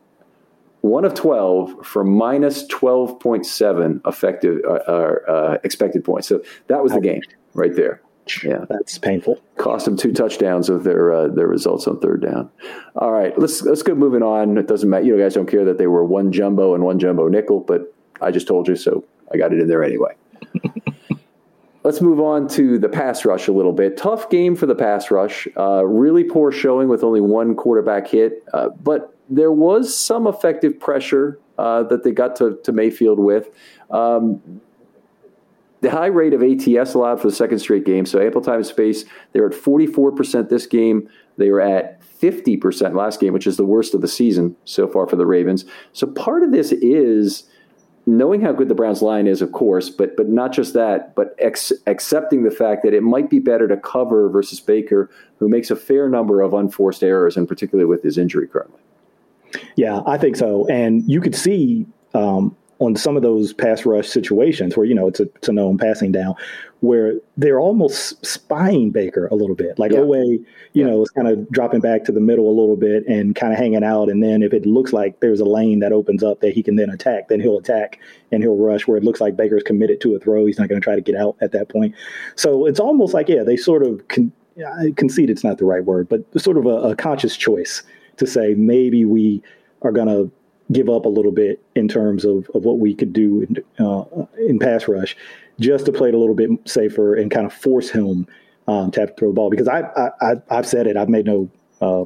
[SPEAKER 2] one of 12 for minus 12.7 effective uh, uh, expected points. So that was the game right there.
[SPEAKER 3] Yeah, that's painful.
[SPEAKER 2] Cost them two touchdowns of their uh, their results on third down. All right, let's let's go moving on. It doesn't matter. You know, guys don't care that they were one jumbo and one jumbo nickel, but I just told you, so I got it in there anyway. Let's move on to the pass rush a little bit. Tough game for the pass rush. Uh, really poor showing with only one quarterback hit, uh, but there was some effective pressure uh, that they got to, to Mayfield with. Um, the high rate of ATS allowed for the second straight game, so ample time and space. They were at 44% this game. They were at 50% last game, which is the worst of the season so far for the Ravens. So part of this is knowing how good the Browns line is, of course, but but not just that, but ex- accepting the fact that it might be better to cover versus Baker, who makes a fair number of unforced errors, and particularly with his injury currently.
[SPEAKER 3] Yeah, I think so. And you could see um, on some of those pass rush situations where you know it's a, it's a known passing down, where they're almost spying Baker a little bit. Like yeah. You yeah. know, is kind of dropping back to the middle a little bit and kind of hanging out. And then if it looks like there's a lane that opens up that he can then attack, then he'll attack and he'll rush. Where it looks like Baker's committed to a throw, he's not going to try to get out at that point. So it's almost like yeah, they sort of con- concede it's not the right word, but sort of a, a conscious choice to say maybe we are going to give up a little bit in terms of, of what we could do in, uh, in pass rush, just to play it a little bit safer and kind of force him um, to have to throw the ball. Because I, I, I have said it, I've made no uh,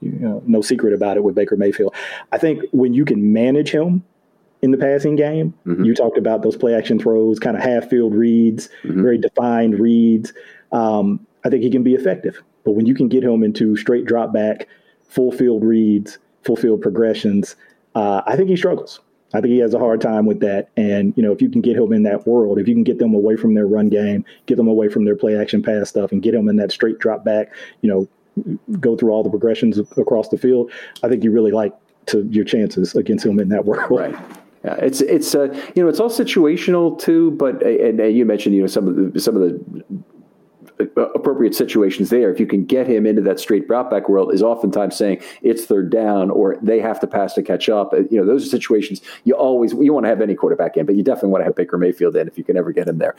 [SPEAKER 3] you know, no secret about it with Baker Mayfield. I think when you can manage him in the passing game, mm-hmm. you talked about those play action throws, kind of half field reads, mm-hmm. very defined reads. Um, I think he can be effective. But when you can get him into straight drop back, full field reads, full field progressions, uh, I think he struggles. I think he has a hard time with that. And, you know, if you can get him in that world, if you can get them away from their run game, get them away from their play action pass stuff, and get him in that straight drop back, you know, go through all the progressions across the field, I think you really like to your chances against him in that world.
[SPEAKER 2] Right. Yeah, it's it's uh, you know it's all situational too, but and, and you mentioned you know some of the some of the appropriate situations there, if you can get him into that straight back world, is oftentimes saying it's third down or they have to pass to catch up. Uh, you know, those are situations you always you want to have any quarterback in, but you definitely want to have Baker Mayfield in if you can ever get him there.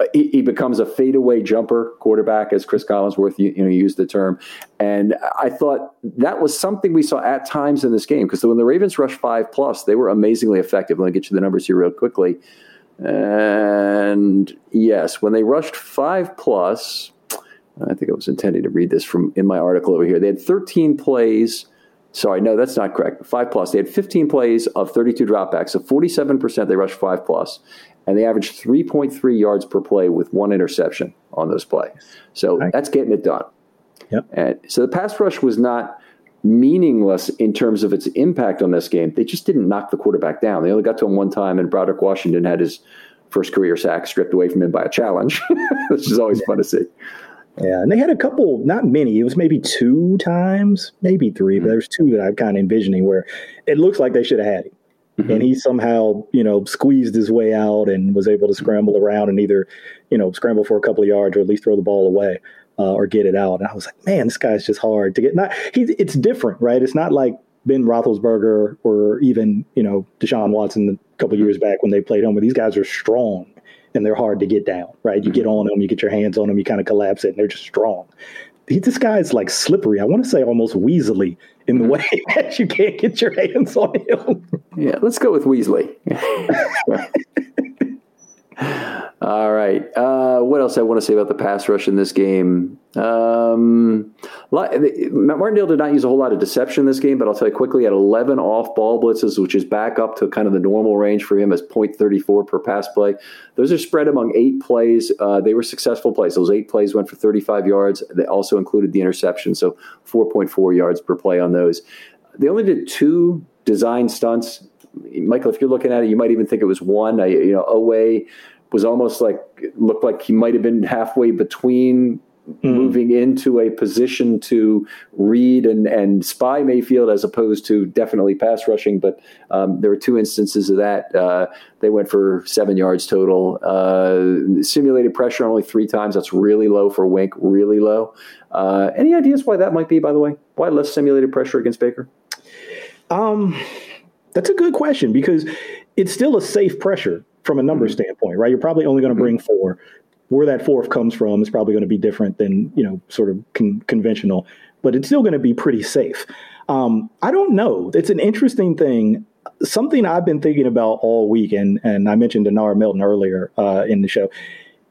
[SPEAKER 2] Uh, he, he becomes a fadeaway jumper quarterback, as Chris Collinsworth you, you know used the term, and I thought that was something we saw at times in this game because when the Ravens rushed five plus, they were amazingly effective. Let me get you the numbers here real quickly. And yes, when they rushed five plus, I think I was intending to read this from in my article over here. They had 13 plays. Sorry, no, that's not correct. Five plus. They had 15 plays of 32 dropbacks. So 47% they rushed five plus, and they averaged 3.3 yards per play with one interception on those plays. So that's getting it done.
[SPEAKER 3] Yep.
[SPEAKER 2] And so the pass rush was not meaningless in terms of its impact on this game. They just didn't knock the quarterback down. They only got to him one time, and Broderick Washington had his first career sack stripped away from him by a challenge, which is always fun to see.
[SPEAKER 3] Yeah, and they had a couple, not many. It was maybe two times, maybe 3 mm-hmm. but there's two that I'm kind of envisioning where it looks like they should have had him. Mm-hmm. And he somehow, you know, squeezed his way out and was able to scramble around and either, you know, scramble for a couple of yards or at least throw the ball away uh, or get it out. And I was like, man, this guy's just hard to get. Not he, it's different, right? It's not like Ben Roethlisberger or even you know Deshaun Watson a couple years back when they played home. But these guys are strong and they're hard to get down, right? You get on them, you get your hands on them, you kind of collapse it, and they're just strong. He, this guy's like slippery. I want to say almost Weasley in the mm-hmm. way that you can't get your hands on him.
[SPEAKER 2] Yeah, let's go with Weasley. All right. Uh, what else I want to say about the pass rush in this game? Um, Martindale did not use a whole lot of deception in this game, but I'll tell you quickly, at 11 off ball blitzes, which is back up to kind of the normal range for him as 0.34 per pass play. Those are spread among eight plays. Uh, they were successful plays. Those eight plays went for 35 yards. They also included the interception, so 4.4 yards per play on those. They only did two design stunts. Michael, if you're looking at it, you might even think it was one. I, you know, away was almost like looked like he might have been halfway between mm. moving into a position to read and, and spy Mayfield as opposed to definitely pass rushing. But um, there were two instances of that. Uh, they went for seven yards total. Uh, simulated pressure only three times. That's really low for Wink, really low. Uh, any ideas why that might be, by the way? Why less simulated pressure against Baker?
[SPEAKER 3] Um, that's a good question because it's still a safe pressure from a number mm-hmm. standpoint, right? You're probably only going to bring mm-hmm. four. Where that fourth comes from is probably going to be different than you know, sort of con- conventional, but it's still going to be pretty safe. Um, I don't know. It's an interesting thing. Something I've been thinking about all week, and and I mentioned Denar Milton earlier uh, in the show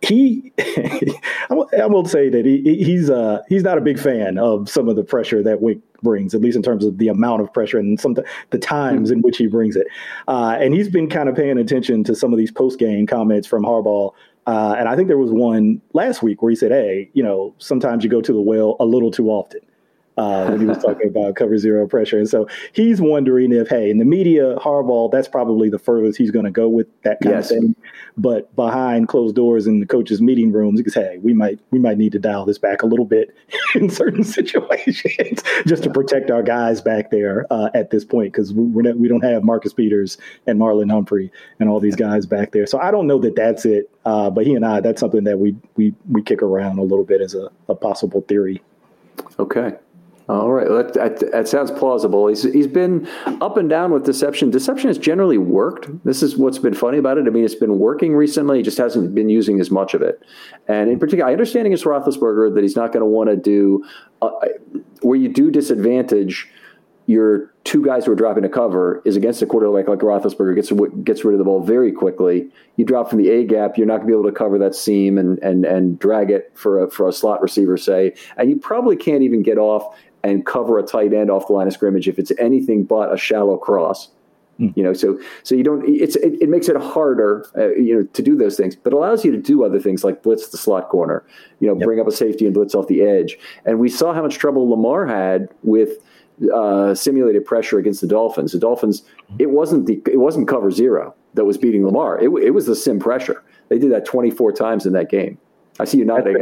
[SPEAKER 3] he I will say that he he's uh he's not a big fan of some of the pressure that Wink brings, at least in terms of the amount of pressure and some the times in which he brings it. Uh, and he's been kind of paying attention to some of these post game comments from Harbaugh. Uh, and I think there was one last week where he said, "Hey, you know, sometimes you go to the well a little too often." Uh, when he was talking about cover zero pressure. And so he's wondering if, hey, in the media, Harbaugh, that's probably the furthest he's going to go with that kind yes. of thing. But behind closed doors in the coaches' meeting rooms, he goes, hey, we might we might need to dial this back a little bit in certain situations just to protect our guys back there uh, at this point because we're not, we don't have Marcus Peters and Marlon Humphrey and all these guys back there. So I don't know that that's it. Uh, but he and I, that's something that we we we kick around a little bit as a, a possible theory.
[SPEAKER 2] Okay. All right, that, that, that, sounds plausible. He's he's been up and down with deception. Deception has generally worked. This is what's been funny about it. I mean, it's been working recently. He just hasn't been using as much of it. And in particular, I understand against Roethlisberger that he's not going to want to do uh, where you do disadvantage your two guys who are dropping a cover is against a quarterback like Roethlisberger gets gets rid of the ball very quickly. You drop from the A gap, you're not going to be able to cover that seam and and and drag it for a for a slot receiver, say, and you probably can't even get off and cover a tight end off the line of scrimmage if it's anything but a shallow cross. Mm. You know, so so you don't. It's it, it makes it harder, uh, you know, to do those things, but allows you to do other things like blitz the slot corner. You know, yep. bring up a safety and blitz off the edge. And we saw how much trouble Lamar had with uh, simulated pressure against the Dolphins. The Dolphins, hmm. it wasn't the it wasn't cover zero that was beating Lamar. It, it was the sim pressure. They did that 24 times in that game. I see you nodding.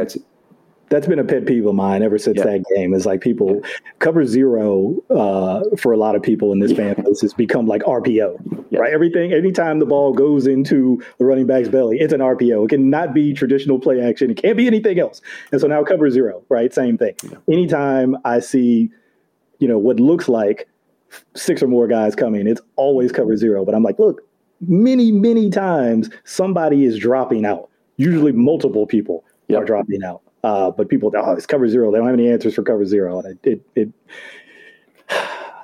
[SPEAKER 2] That's,
[SPEAKER 3] been a pet peeve of mine ever since yeah. that game. Is like people cover zero uh, for a lot of people in this yeah. fan base has become like RPO, yeah. right? Everything, anytime the ball goes into the running back's belly, it's an RPO. It cannot be traditional play action. It can't be anything else. And so now cover zero, right? Same thing. Anytime I see, you know, what looks like six or more guys coming, it's always cover zero. But I'm like, look, many, many times somebody is dropping out. Usually multiple people yep. are dropping out. Uh, but people, oh, it's cover zero. They don't have any answers for cover zero, and it it, it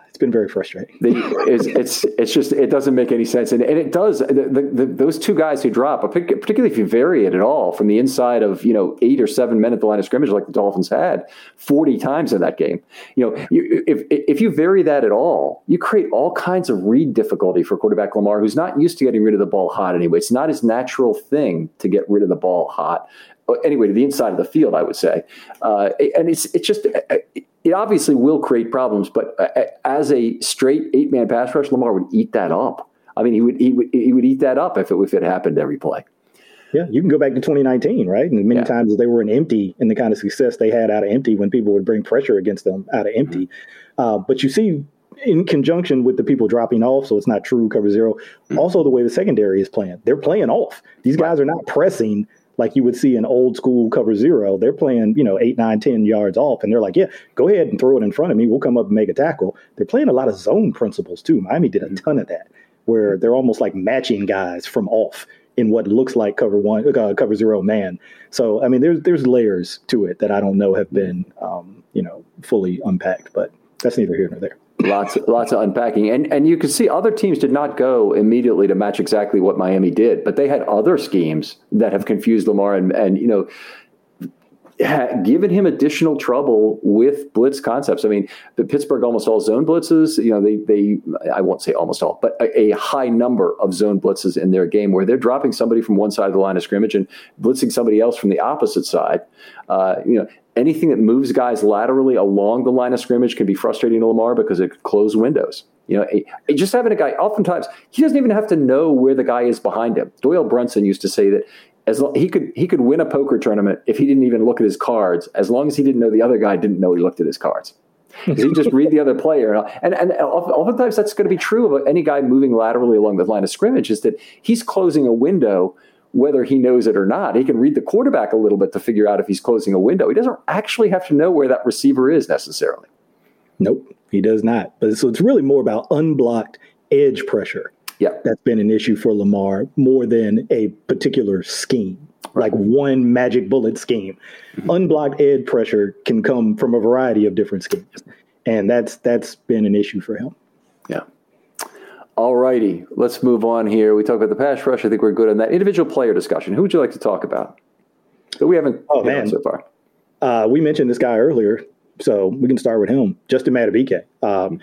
[SPEAKER 3] it's been very frustrating.
[SPEAKER 2] it's, it's it's just it doesn't make any sense, and, and it does. The, the, those two guys who drop, particularly if you vary it at all from the inside of you know eight or seven men at the line of scrimmage, like the Dolphins had forty times in that game. You know, you, if if you vary that at all, you create all kinds of read difficulty for quarterback Lamar, who's not used to getting rid of the ball hot anyway. It's not his natural thing to get rid of the ball hot anyway to the inside of the field, I would say. Uh, and it's it's just uh, it obviously will create problems, but uh, as a straight eight man pass rush, Lamar would eat that up. I mean, he would he would he would eat that up if it if it happened every play.
[SPEAKER 3] Yeah, you can go back to 2019, right? And many yeah. times they were in empty and the kind of success they had out of empty when people would bring pressure against them out of empty. Mm-hmm. Uh, but you see, in conjunction with the people dropping off, so it's not true cover 0 mm-hmm. Also, the way the secondary is playing, they're playing off. These guys are not pressing like you would see in old school cover zero. They're playing, you know, eight, nine, ten yards off, and they're like, yeah, go ahead and throw it in front of me. We'll come up and make a tackle. They're playing a lot of zone principles too. Miami did a mm-hmm. ton of that, where they're almost like matching guys from off in what looks like cover one, uh, cover zero man. So I mean, there's there's layers to it that I don't know have been, um, you know, fully unpacked, but that's neither here nor there.
[SPEAKER 2] Lots lots of unpacking. And and you can see other teams did not go immediately to match exactly what Miami did but they had other schemes that have confused Lamar and and you know given him additional trouble with blitz concepts. I mean, the Pittsburgh almost all zone blitzes. You know, they they I won't say almost all, but a, a, high number of zone blitzes in their game where they're dropping somebody from one side of the line of scrimmage and blitzing somebody else from the opposite side. Uh, you know. Anything that moves guys laterally along the line of scrimmage can be frustrating to Lamar because it could close windows. You know, just having a guy, oftentimes, he doesn't even have to know where the guy is behind him. Doyle Brunson used to say that as he could he could win a poker tournament if he didn't even look at his cards, as long as he didn't know the other guy didn't know he looked at his cards. he just read the other player, and and oftentimes that's going to be true of any guy moving laterally along the line of scrimmage. Is that he's closing a window whether he knows it or not. He can read the quarterback a little bit to figure out if he's closing a window. He doesn't actually have to know where that receiver is necessarily.
[SPEAKER 3] Nope, he does not. But so it's really more about unblocked edge pressure
[SPEAKER 2] yeah.
[SPEAKER 3] that's been an issue for Lamar more than a particular scheme, right. like one magic bullet scheme. Mm-hmm. Unblocked edge pressure can come from a variety of different schemes, and that's that's been an issue for him.
[SPEAKER 2] Yeah. All righty, let's move on here. We talked about the pass rush. I think we're good on that individual player discussion. Who would you like to talk about? that we haven't oh, man. so far.
[SPEAKER 3] Uh, we mentioned this guy earlier, so we can start with him. Justin Madubuike. Um,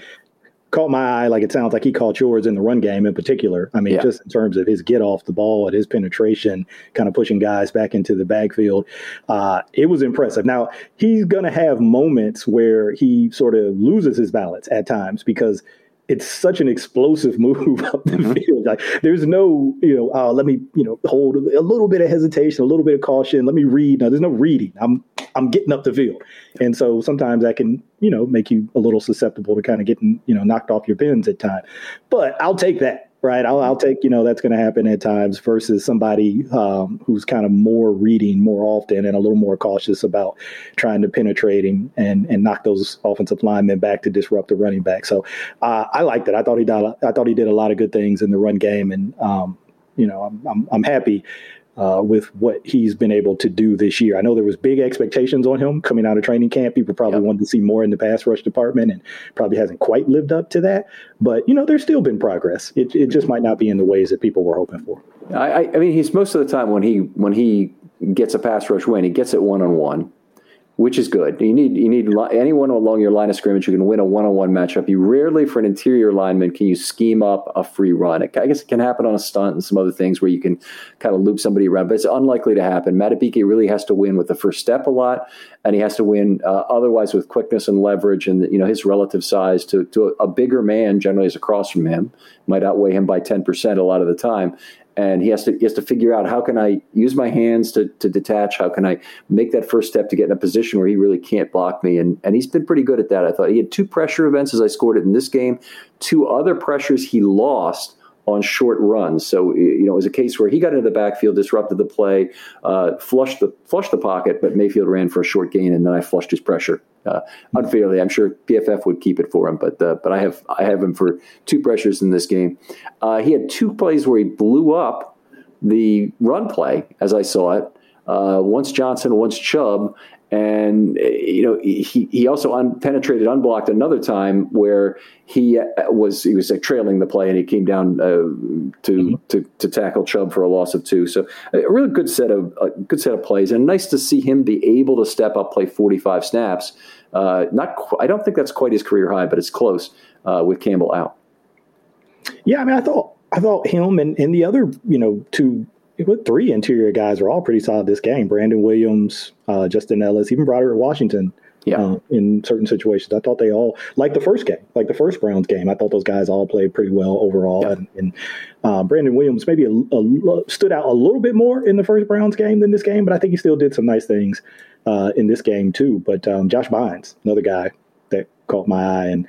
[SPEAKER 3] caught my eye like it sounds like he caught yours in the run game in particular. I mean, yeah. just in terms of his get off the ball and his penetration, kind of pushing guys back into the backfield. Uh, it was impressive. Now, he's going to have moments where he sort of loses his balance at times because it's such an explosive move up the mm-hmm. field. Like there's no, you know, uh, let me, you know, hold a little bit of hesitation, a little bit of caution. Let me read. Now there's no reading. I'm I'm getting up the field, and so sometimes that can, you know, make you a little susceptible to kind of getting, you know, knocked off your pins at time. But I'll take that right? I'll, I'll, take, you know, that's going to happen at times versus somebody um, who's kind of more reading more often and a little more cautious about trying to penetrating and, and knock those offensive linemen back to disrupt the running back. So uh, I liked it. I thought he did. I thought he did a lot of good things in the run game, and um, you know, I'm, I'm, I'm happy uh, with what he's been able to do this year. I know there was big expectations on him coming out of training camp. People probably yep. wanted to see more in the pass rush department, and probably hasn't quite lived up to that. But you know, there's still been progress. It, it just might not be in the ways that people were hoping for.
[SPEAKER 2] I, I mean, he's most of the time when he when he gets a pass rush win, he gets it one on one which is good. You need you need anyone along your line of scrimmage who can win a one on one matchup. You rarely, for an interior lineman, can you scheme up a free run. It, I guess it can happen on a stunt and some other things where you can kind of loop somebody around, but it's unlikely to happen. Madubuike really has to win with the first step a lot, and he has to win uh, otherwise with quickness and leverage and you know his relative size to to a, a bigger man generally is across from him might outweigh him by ten percent a lot of the time and he has to he has to figure out how can I use my hands to to detach? How can I make that first step to get in a position where he really can't block me? And and he's been pretty good at that. I thought he had two pressure events as I scored it in this game, two other pressures he lost on short runs. So you know, it was a case where he got into the backfield, disrupted the play, uh, flushed the flushed the pocket, but Mayfield ran for a short gain, and then I flushed his pressure uh, unfairly. I'm sure PFF would keep it for him, but uh, but I have I have him for two pressures in this game. Uh, he had two plays where he blew up the run play as I saw it. Uh, once Johnson, once Chubb, and you know he he also un- penetrated unblocked another time where he uh, was he was like trailing the play and he came down uh, to, mm-hmm. to to tackle Chubb for a loss of two. So a really good set of a good set of plays and nice to see him be able to step up, play 45 snaps. Uh, not qu- I don't think that's quite his career high, but it's close uh, with Campbell out.
[SPEAKER 3] Yeah, I mean I thought I thought him and, and the other you know two three interior guys are all pretty solid this game. Brandon Williams, uh, Justin Ellis, even Broderick Washington. Yeah. Uh, in certain situations, I thought they all like the first game, like the first Browns game. I thought those guys all played pretty well overall, yeah. and, and uh, Brandon Williams maybe a, a, stood out a little bit more in the first Browns game than this game, but I think he still did some nice things uh, in this game too. But um, Josh Bynes, another guy that caught my eye, and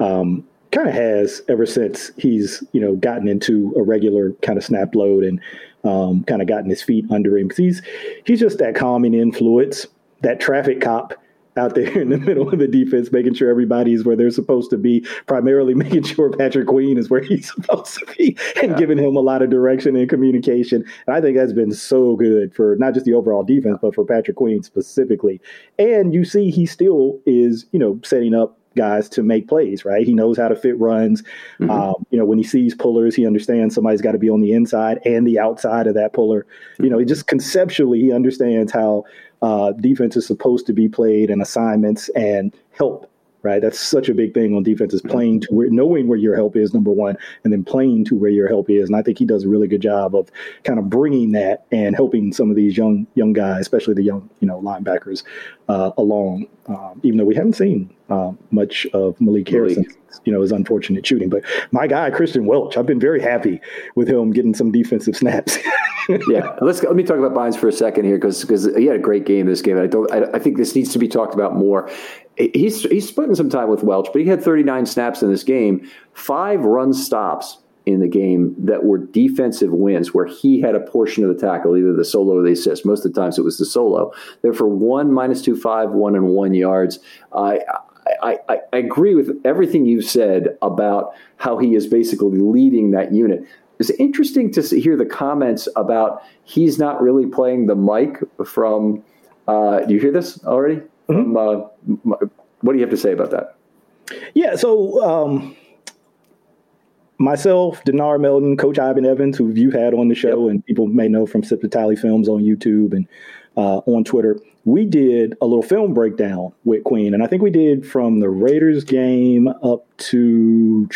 [SPEAKER 3] um, kind of has ever since he's you know gotten into a regular kind of snap load and um, kind of gotten his feet under him because he's he's just that calming influence, that traffic cop out there in the middle of the defense, making sure everybody is where they're supposed to be, primarily making sure Patrick Queen is where he's supposed to be and yeah. giving him a lot of direction and communication. And I think that's been so good for not just the overall defense, but for Patrick Queen specifically. And you see he still is, you know, setting up guys to make plays, right? He knows how to fit runs. Mm-hmm. Um, you know, when he sees pullers, he understands somebody's got to be on the inside and the outside of that puller. Mm-hmm. You know, he just conceptually he understands how uh, defense is supposed to be played and assignments and help right? That's such a big thing on defense is playing to where, knowing where your help is, number one, and then playing to where your help is. And I think he does a really good job of kind of bringing that and helping some of these young young guys, especially the young you know linebackers, uh, along. Um, even though we haven't seen uh, much of Malik Harrison, you know, his unfortunate shooting, but my guy Christian Welch, I've been very happy with him getting some defensive snaps.
[SPEAKER 2] yeah, let's let me talk about Bynes for a second here because because he had a great game this game. I don't. I, I think this needs to be talked about more he's he's splitting some time with Welch, but he had 39 snaps in this game, five run stops in the game that were defensive wins where he had a portion of the tackle, either the solo or the assist. Most of the times it was the solo. They're for one minus two five, one and one yards. I, I, I, I agree with everything you've said about how he is basically leading that unit. It's interesting to hear the comments about he's not really playing the mic from. Uh, do you hear this already? Mm-hmm. Um, uh, what do you have to say about that?
[SPEAKER 3] Yeah, so um, myself, Denard Melton, Coach Ivan Evans, who you had on the show, yep. and people may know from Sip Films on YouTube and uh, on Twitter, we did a little film breakdown with Queen, and I think we did from the Raiders game up to.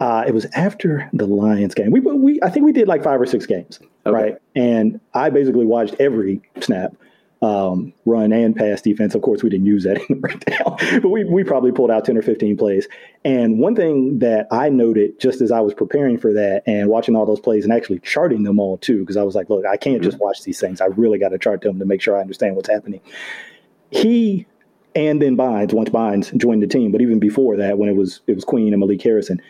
[SPEAKER 3] Uh, it was after the Lions game. We, we, I think we did like five or six games, okay. right? And I basically watched every snap um, run and pass defense. Of course, we didn't use that in the breakdown, but we, we probably pulled out 10 or 15 plays. And one thing that I noted just as I was preparing for that and watching all those plays and actually charting them all too, because I was like, look, I can't just mm-hmm. watch these things. I really got to chart them to make sure I understand what's happening. He and then Bynes, once Bynes joined the team, but even before that, when it was it was Queen and Malik Harrison,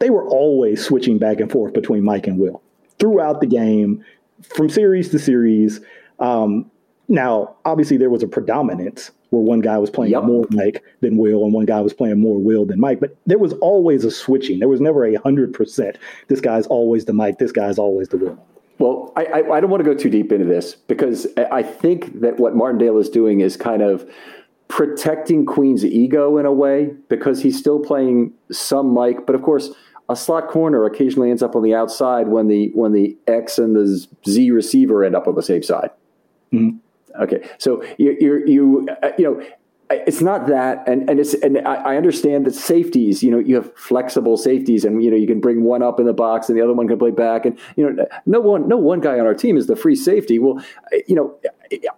[SPEAKER 3] they were always switching back and forth between Mike and Will throughout the game, from series to series. Um, now, obviously, there was a predominance where one guy was playing yep. more Mike than Will, and one guy was playing more Will than Mike. But there was always a switching. There was never a hundred percent. This guy's always the Mike. This guy's always the Will.
[SPEAKER 2] Well, I, I, I don't want to go too deep into this because I think that what Martindale is doing is kind of protecting Queen's ego in a way because he's still playing some Mike, but of course a slot corner occasionally ends up on the outside when the when the X and the Z receiver end up on the same side. Mm-hmm. Okay, so you you you uh, you know it's not that and and it's and I, understand that safeties you know you have flexible safeties and you know you can bring one up in the box and the other one can play back and you know no one no one guy on our team is the free safety. Well you know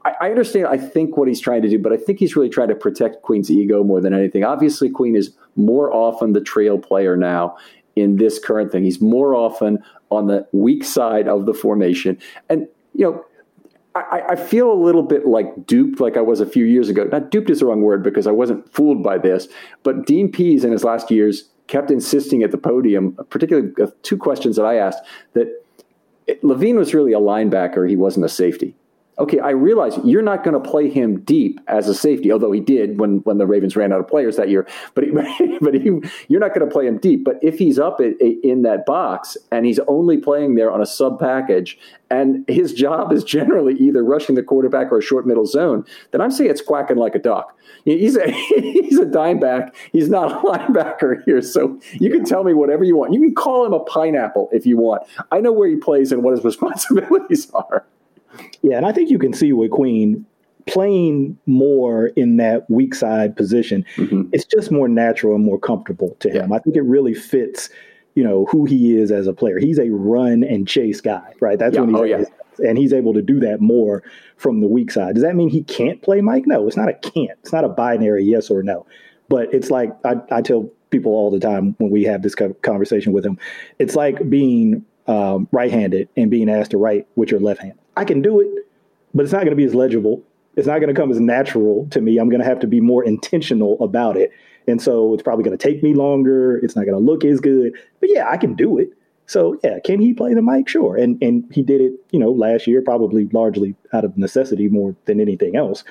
[SPEAKER 2] I, I understand I think what he's trying to do but I think he's really trying to protect Queen's ego more than anything. Obviously Queen is more often the trail player now in this current thing. He's more often on the weak side of the formation. And you know I, I, feel a little bit like duped, like I was a few years ago. Not duped is the wrong word because I wasn't fooled by this, but Dean Pees in his last years kept insisting at the podium, particularly uh, two questions that I asked, that Levine was really a linebacker, he wasn't a safety okay, I realize you're not going to play him deep as a safety, although he did when, when the Ravens ran out of players that year. But he, but he, you're not going to play him deep. But if he's up at, in that box and he's only playing there on a sub package, and his job is generally either rushing the quarterback or a short middle zone, then I'm saying it's quacking like a duck. He's a he's a dime back. He's not a linebacker here. So you can tell me whatever you want. You can call him a pineapple if you want. I know where he plays and what his responsibilities are.
[SPEAKER 3] Yeah, and I think you can see with Queen playing more in that weak side position, mm-hmm. it's just more natural and more comfortable to him. Yeah. I think it really fits, you know, who he is as a player. He's a run and chase guy, right? That's
[SPEAKER 2] yeah.
[SPEAKER 3] when he's
[SPEAKER 2] oh, yeah.
[SPEAKER 3] and he's able to do that more from the weak side. Does that mean he can't play Mike? No, it's not a can't. It's not a binary yes or no. But it's like I, I tell people all the time when we have this conversation with him, it's like being um, right-handed and being asked to write with your left hand. I can do it, but it's not going to be as legible. It's not going to come as natural to me. I'm going to have to be more intentional about it. And so it's probably going to take me longer. It's not going to look as good. But yeah, I can do it. So yeah, can he play the Mike? Sure. And and he did it, you know, last year, probably largely out of necessity more than anything else.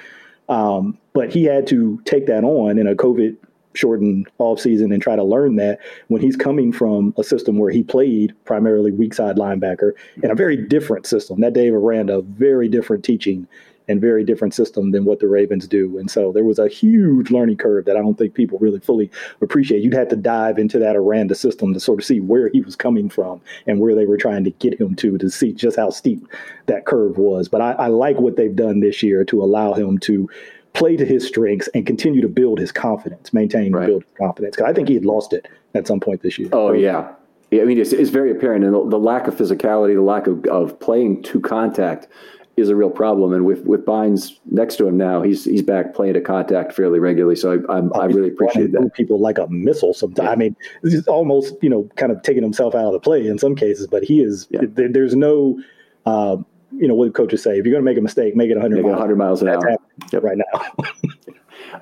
[SPEAKER 3] Um, but he had to take that on in a COVID shortened off season and try to learn that when he's coming from a system where he played primarily weak side linebacker in a very different system. That Dave ran a very different teaching and very different system than what the Ravens do. And so there was a huge learning curve that I don't think people really fully appreciate. You'd have to dive into that Aranda system to sort of see where he was coming from and where they were trying to get him to to see just how steep that curve was. But I, I like what they've done this year to allow him to play to his strengths and continue to build his confidence, maintain right. and build his confidence. Because I think he had lost it at some point this year.
[SPEAKER 2] Oh, yeah. I mean, it's, it's very apparent, and the, the, lack of physicality, the lack of, of playing to contact is a real problem. And with with Bynes next to him now, he's he's back playing to contact fairly regularly. So I I, I really appreciate that.
[SPEAKER 3] People like a missile. Sometimes yeah. I mean, he's almost you know kind of taking himself out of the play in some cases, but he is. Yeah. There, there's no. Uh, you know what coaches say: if you're going to make a mistake, make it 100
[SPEAKER 2] make
[SPEAKER 3] miles,
[SPEAKER 2] 100 miles an hour.
[SPEAKER 3] Yep. Right now.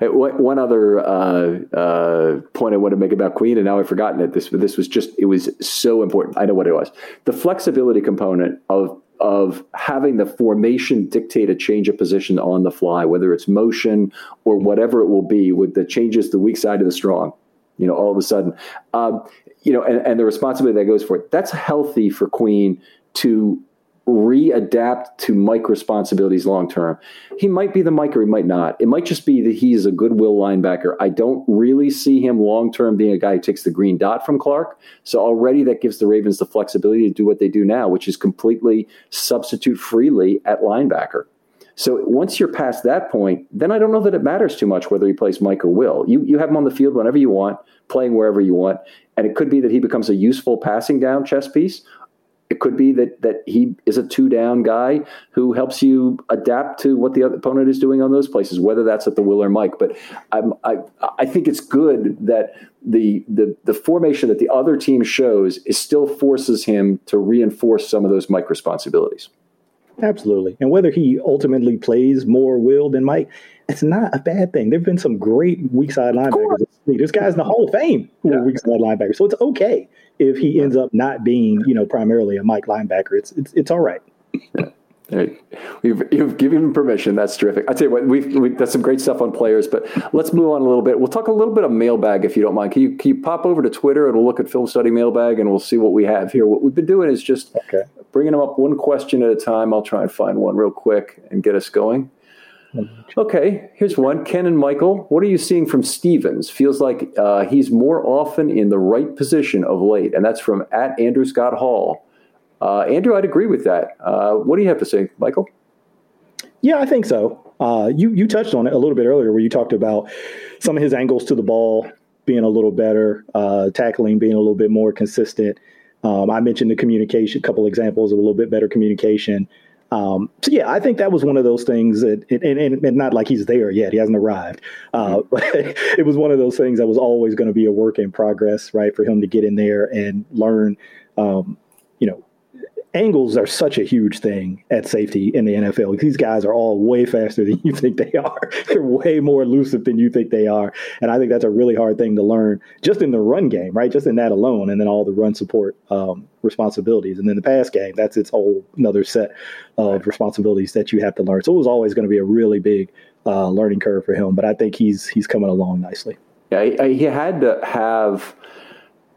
[SPEAKER 2] One other uh, uh, point I want to make about Queen, and now I've forgotten it. This this was just it was so important. I know what it was. The flexibility component of of having the formation dictate a change of position on the fly, whether it's motion or whatever it will be, with the changes the weak side to the strong. You know, all of a sudden, um, you know, and, and the responsibility that goes for it. That's healthy for Queen to readapt to Mike responsibilities long term. He might be the Mike or he might not. It might just be that he's a goodwill linebacker. I don't really see him long term being a guy who takes the green dot from Clark. So already that gives the Ravens the flexibility to do what they do now, which is completely substitute freely at linebacker. So once you're past that point, then I don't know that it matters too much whether he plays Mike or Will. You you have him on the field whenever you want, playing wherever you want, and it could be that he becomes a useful passing down chess piece, it could be that that he is a two down guy who helps you adapt to what the opponent is doing on those places, whether that's at the will or Mike. But I'm, I I think it's good that the the the formation that the other team shows is still forces him to reinforce some of those Mike responsibilities.
[SPEAKER 3] Absolutely, and whether he ultimately plays more will than Mike, it's not a bad thing. There've been some great weak side linebackers. There's guys in the Hall of Fame who yeah. are weak side linebackers, so it's okay if he ends up not being, you know, primarily a Mike linebacker. It's it's it's all right.
[SPEAKER 2] You've, you've given him permission. That's terrific. I tell you what, we've, we, that's some great stuff on players, but let's move on a little bit. We'll talk a little bit of mailbag if you don't mind. Can you, can you pop over to Twitter and we'll look at film study mailbag and we'll see what we have here. What we've been doing is just okay. bringing them up one question at a time. I'll try and find one real quick and get us going. Okay, here's one. Ken and Michael, what are you seeing from Stephens? Feels like uh, he's more often in the right position of late, and that's from at Andrew Scott Hall. Uh, Andrew, I'd agree with that. Uh, what do you have to say, Michael?
[SPEAKER 3] Yeah, I think so. Uh, you you touched on it a little bit earlier, where you talked about some of his angles to the ball being a little better, uh, tackling being a little bit more consistent. Um, I mentioned the communication, a couple examples of a little bit better communication. Um, so yeah, I think that was one of those things that, and, and, and not like he's there yet, he hasn't arrived. Uh, mm-hmm. but it was one of those things that was always going to be a work in progress, right? For him to get in there and learn, um, angles are such a huge thing at safety in the NFL. These guys are all way faster than you think they are. They're way more elusive than you think they are. And I think that's a really hard thing to learn just in the run game, right? Just in that alone. And then all the run support um, responsibilities. And then the pass game, that's its whole another set of responsibilities that you have to learn. So it was always going to be a really big uh, learning curve for him. But I think he's he's coming along nicely.
[SPEAKER 2] Yeah, he had to have –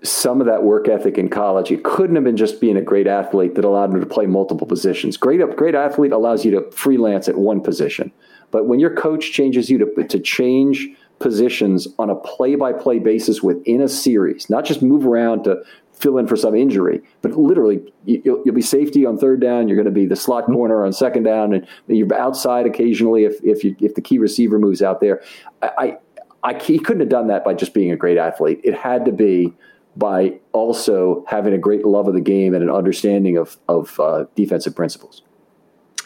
[SPEAKER 2] some of that work ethic in college. It couldn't have been just being a great athlete that allowed him to play multiple positions. Great, great athlete allows you to freelance at one position. But when your coach changes you to, to change positions on a play by play basis within a series, not just move around to fill in for some injury, but literally you'll, you'll be safety on third down. You're going to be the slot hmm. corner on second down, and you're outside occasionally if if, you, if the key receiver moves out there. I, I, I, he couldn't have done that by just being a great athlete. It had to be by also having a great love of the game and an understanding of, of uh, defensive principles.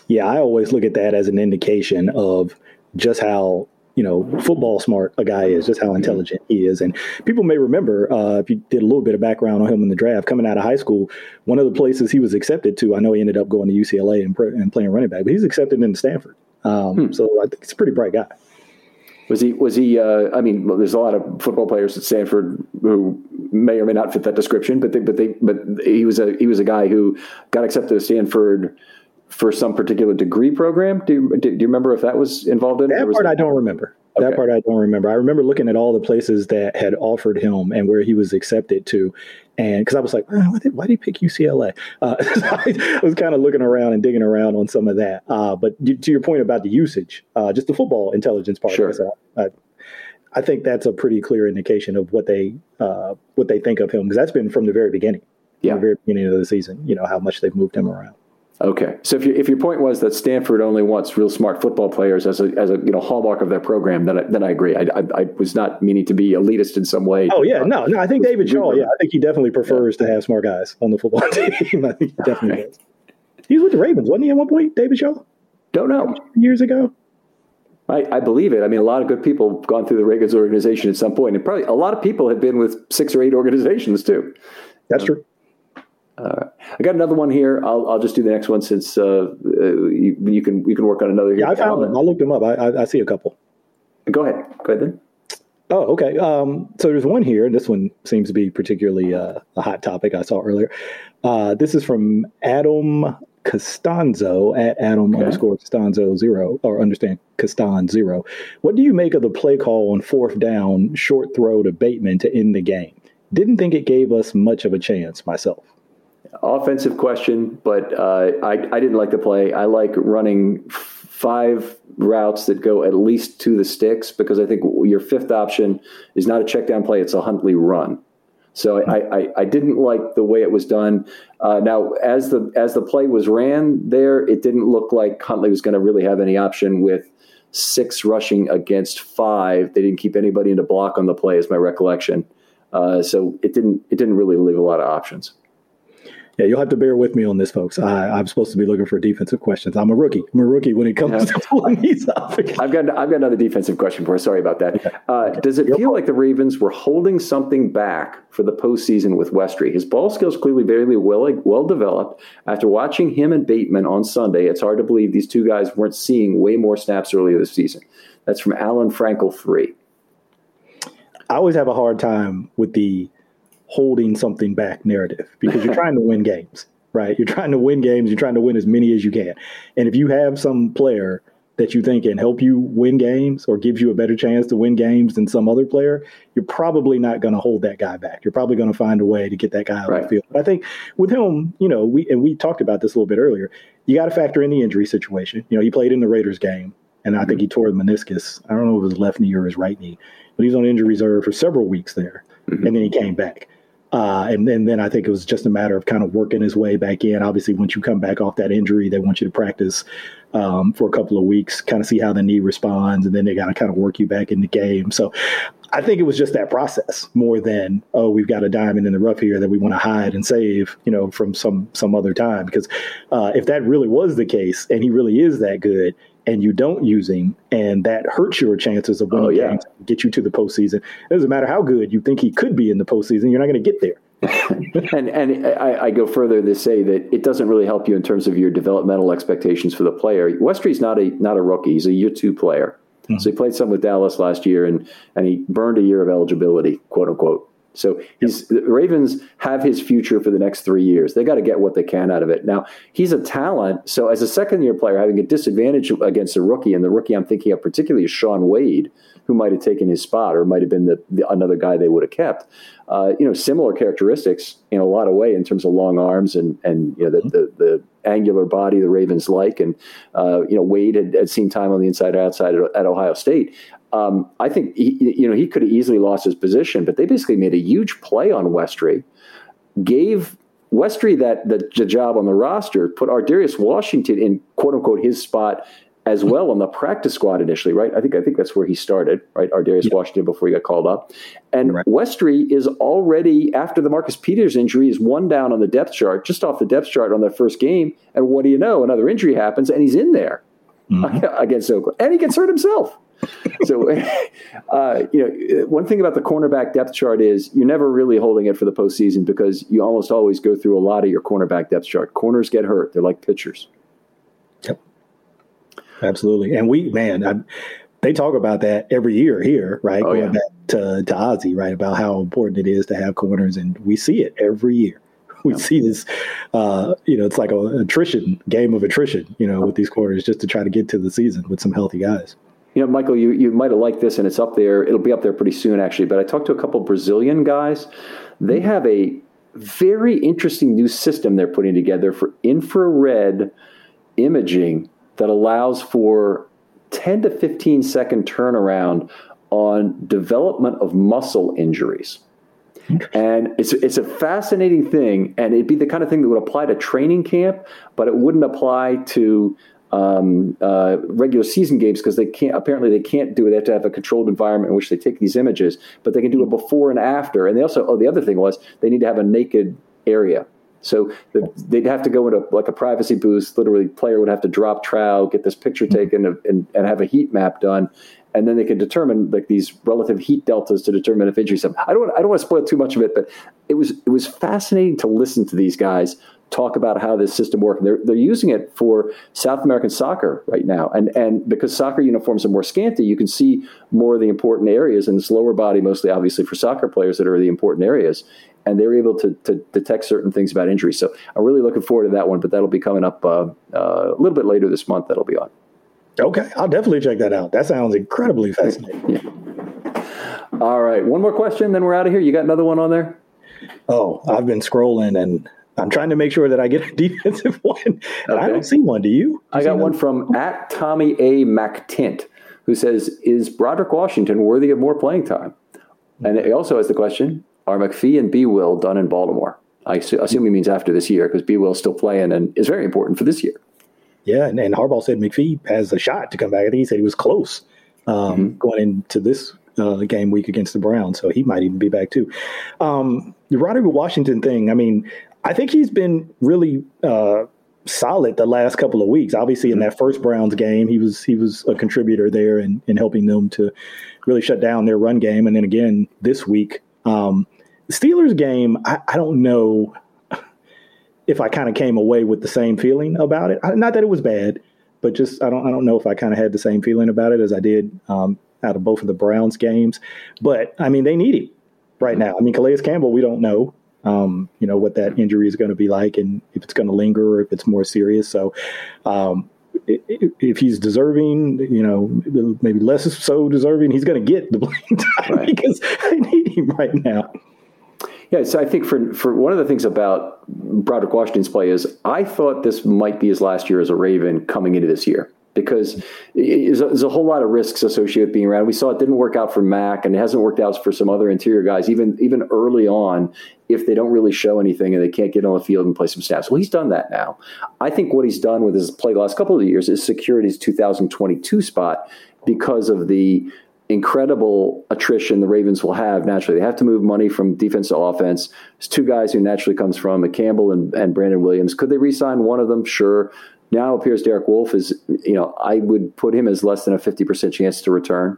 [SPEAKER 3] Yeah, I always look at that as an indication of just how you know football smart a guy is, just how intelligent he is. And people may remember uh, if you did a little bit of background on him in the draft, coming out of high school, one of the places he was accepted to. I know he ended up going to UCLA and, and playing running back, but he's accepted into Stanford. Um, hmm. So I think he's a pretty bright guy.
[SPEAKER 2] Was he? Was he? Uh, I mean, there's a lot of football players at Stanford who may or may not fit that description, but they, but they, but he was a he was a guy who got accepted to Stanford for some particular degree program. Do you, do you remember if that was involved in
[SPEAKER 3] that part? I don't remember. Okay. That part I don't remember. I remember looking at all the places that had offered him and where he was accepted to, and because I was like, oh, why, did, why, did, he pick UCLA? Uh, I was kind of looking around and digging around on some of that. Uh, but to your point about the usage, uh, just the football intelligence part,
[SPEAKER 2] sure.
[SPEAKER 3] I, I, I, think that's a pretty clear indication of what they uh, what they think of him because that's been from the very beginning,
[SPEAKER 2] yeah,
[SPEAKER 3] the very beginning of the season. You know how much they've moved him around.
[SPEAKER 2] Okay, so if, you, if your point was that Stanford only wants real smart football players as a, as a you know hallmark of their program, then I, then I agree. I, I, I was not meaning to be elitist in some way.
[SPEAKER 3] Oh yeah, no, no. I think David Shaw. Yeah, I think he definitely prefers yeah. to have smart guys on the football team. I think he definitely does. He was with the Ravens, wasn't he? At one point, David Shaw.
[SPEAKER 2] Don't know.
[SPEAKER 3] Years ago.
[SPEAKER 2] I, I, believe it. I mean, a lot of good people have gone through the Ravens organization at some point, and probably a lot of people have been with six or eight organizations too.
[SPEAKER 3] That's true.
[SPEAKER 2] Uh, I got another one here. I'll, I'll just do the next one since uh, uh, you, you, can you can work on another. Here.
[SPEAKER 3] Yeah, I found them. I looked them up. I, I, I, see a couple.
[SPEAKER 2] Go ahead. Go ahead then.
[SPEAKER 3] Oh, okay. Um, so there's one here, and this one seems to be particularly uh, a hot topic I saw earlier. Uh, this is from Adam Costanzo at Adam okay. underscore Costanzo zero, or understand Castan zero. What do you make of the play call on fourth down, short throw to Bateman to end the game? Didn't think it gave us much of a chance myself
[SPEAKER 2] offensive question, but uh, I, I didn't like the play. I like running five routes that go at least to the sticks because I think your fifth option is not a check down play; it's a Huntley run. So I, I, I didn't like the way it was done. Uh, now, as the as the play was ran there, it didn't look like Huntley was going to really have any option with six rushing against five. They didn't keep anybody in the block on the play, is my recollection. Uh, so it didn't it didn't really leave a lot of options.
[SPEAKER 3] Yeah, you'll have to bear with me on this, folks. I, am supposed to be looking for defensive questions. I'm a rookie. I'm a rookie when it comes yeah. to pulling these up.
[SPEAKER 2] I've got I've got another defensive question for you. Sorry about that. Okay. Uh, does it Your feel like the Ravens were holding something back for the postseason with Westry? His ball skills clearly very well well developed. After watching him and Bateman on Sunday, it's hard to believe these two guys weren't seeing way more snaps earlier this season. That's from Alan Frankel three.
[SPEAKER 3] I always have a hard time with the holding something back narrative because you're trying to win games, right? You're trying to win games. You're trying to win as many as you can. And if you have some player that you think can help you win games or gives you a better chance to win games than some other player, you're probably not going to hold that guy back. You're probably going to find a way to get that guy out right. of the field. But I think with him, you know, we and we talked about this a little bit earlier. You got to factor in the injury situation. You know, he played in the Raiders game, and I think mm-hmm. he tore the meniscus. I don't know if it was left knee or his right knee, but he was on injury reserve for several weeks there, mm-hmm. and then he came back. Uh, and, and then I think it was just a matter of kind of working his way back in. Obviously, once you come back off that injury, they want you to practice um, for a couple of weeks, kind of see how the knee responds, and then they got to kind of work you back in the game. So I think it was just that process more than oh we've got a diamond in the rough here that we want to hide and save you know from some some other time because uh, if that really was the case and he really is that good and you don't use him, and that hurts your chances of winning oh, yeah. games, get you to the postseason. It doesn't matter how good you think he could be in the postseason, you're not going to get there.
[SPEAKER 2] and and I, I, go further to say that it doesn't really help you in terms of your developmental expectations for the player. Westry's not a not a rookie; he's a year two player. Mm-hmm. So he played some with Dallas last year, and and he burned a year of eligibility, quote unquote. So he's the Ravens have his future for the next three years. They got to get what they can out of it. Now he's a talent. So as a second year player, having a disadvantage against a rookie, and the rookie I'm thinking of particularly is Shaun Wade, who might have taken his spot or might have been the, the another guy they would have kept. Uh, you know, similar characteristics in a lot of way in terms of long arms and and you know the the, the angular body the Ravens like. And uh, you know, Wade had, had, seen time on the inside or outside at, at Ohio State. Um, I think he, you know he could have easily lost his position, but they basically made a huge play on Westry, gave Westry that the, the job on the roster, put Ar'Darius Washington in quote unquote his spot as well on the practice squad initially, right? I think I think that's where he started, right? Ar'Darius yeah. Washington before he got called up, and right. Westry is already after the Marcus Peters injury is one down on the depth chart, just off the depth chart on their first game, and what do you know? Another injury happens, and he's in there mm-hmm. against Oakland, and he gets hurt himself so, uh, you know, one thing about the cornerback depth chart is you're never really holding it for the postseason because you almost always go through a lot of your cornerback depth chart. Corners get hurt; they're like pitchers.
[SPEAKER 3] Yep, absolutely. And we, man, I, they talk about that every year here, right? Oh, Going yeah. back to to Ozzie, right, about how important it is to have corners, and we see it every year we see this, uh, you know, it's like a attrition game of attrition, you know, with these corners just to try to get to the season with some healthy guys.
[SPEAKER 2] You know, Michael, you, you might have liked this, and it's up there. It'll be up there pretty soon, actually. But I talked to a couple Brazilian guys. They have a very interesting new system they're putting together for infrared imaging that allows for 10 to 15 second turnaround on development of muscle injuries. And it's it's a fascinating thing, and it'd be the kind of thing that would apply to training camp, but it wouldn't apply to um, uh, regular season games because they can't. Apparently, they can't do it. They have to have a controlled environment in which they take these images, but they can do it before and after. And they also, oh, the other thing was they need to have a naked area. So the, they'd have to go into like a privacy booth. Literally, player would have to drop trout, get this picture taken, and, and have a heat map done, and then they can determine like these relative heat deltas to determine if injuries. I don't. I don't want to spoil too much of it, but it was it was fascinating to listen to these guys talk about how this system works. They're they're using it for South American soccer right now, and and because soccer uniforms are more scanty, you can see more of the important areas in this lower body, mostly obviously for soccer players that are the important areas. And they're able to, to detect certain things about injury. So I'm really looking forward to that one, but that'll be coming up uh, uh, a little bit later this month. That'll be on.
[SPEAKER 3] Okay, I'll definitely check that out. That sounds incredibly fascinating.
[SPEAKER 2] yeah. All right, one more question, then we're out of here. You got another one on there?
[SPEAKER 3] Oh, I've been scrolling and I'm trying to make sure that I get a defensive one. Okay. I don't see one. Do you? Do
[SPEAKER 2] I got one from at Tommy A. MacTint, who says, "Is Broderick Washington worthy of more playing time?" And he also has the question: Are McPhee and B. Will done in Baltimore? I assume he means after this year because B. Will's still playing and is very important for this year.
[SPEAKER 3] Yeah, and, and Harbaugh said McPhee has a shot to come back. I think he said he was close um, mm-hmm. going into this uh, game week against the Browns, so he might even be back too. Um, the Roderick Washington thing, I mean, I think he's been really uh, solid the last couple of weeks. Obviously, in mm-hmm. that first Browns game, he was he was a contributor there in, in helping them to really shut down their run game. And then again this week, um, Steelers game, I, I don't know if I kind of came away with the same feeling about it. Not that it was bad, but just I don't I don't know if I kind of had the same feeling about it as I did um, out of both of the Browns games. But I mean, they need him right now. I mean, Calais Campbell, we don't know. Um, you know what that injury is going to be like, and if it's going to linger or if it's more serious. So, um, if he's deserving, you know, maybe less so deserving, he's going to get the playing time right. because I need him right now.
[SPEAKER 2] Yeah, so I think for for one of the things about Broderick Washington's play is I thought this might be his last year as a Raven coming into this year because there's a, whole lot of risks associated with being around. We saw it didn't work out for Mac, and it hasn't worked out for some other interior guys, even even early on. If they don't really show anything and they can't get on the field and play some snaps, well, he's done that now. I think what he's done with his play the last couple of years is secured his 2022 spot because of the incredible attrition the Ravens will have naturally. They have to move money from defense to offense. There's two guys who naturally comes from Campbell and, and Brandon Williams. Could they re-sign one of them? Sure. Now it appears Derek Wolfe is, you know, I would put him as less than a 50% chance to return.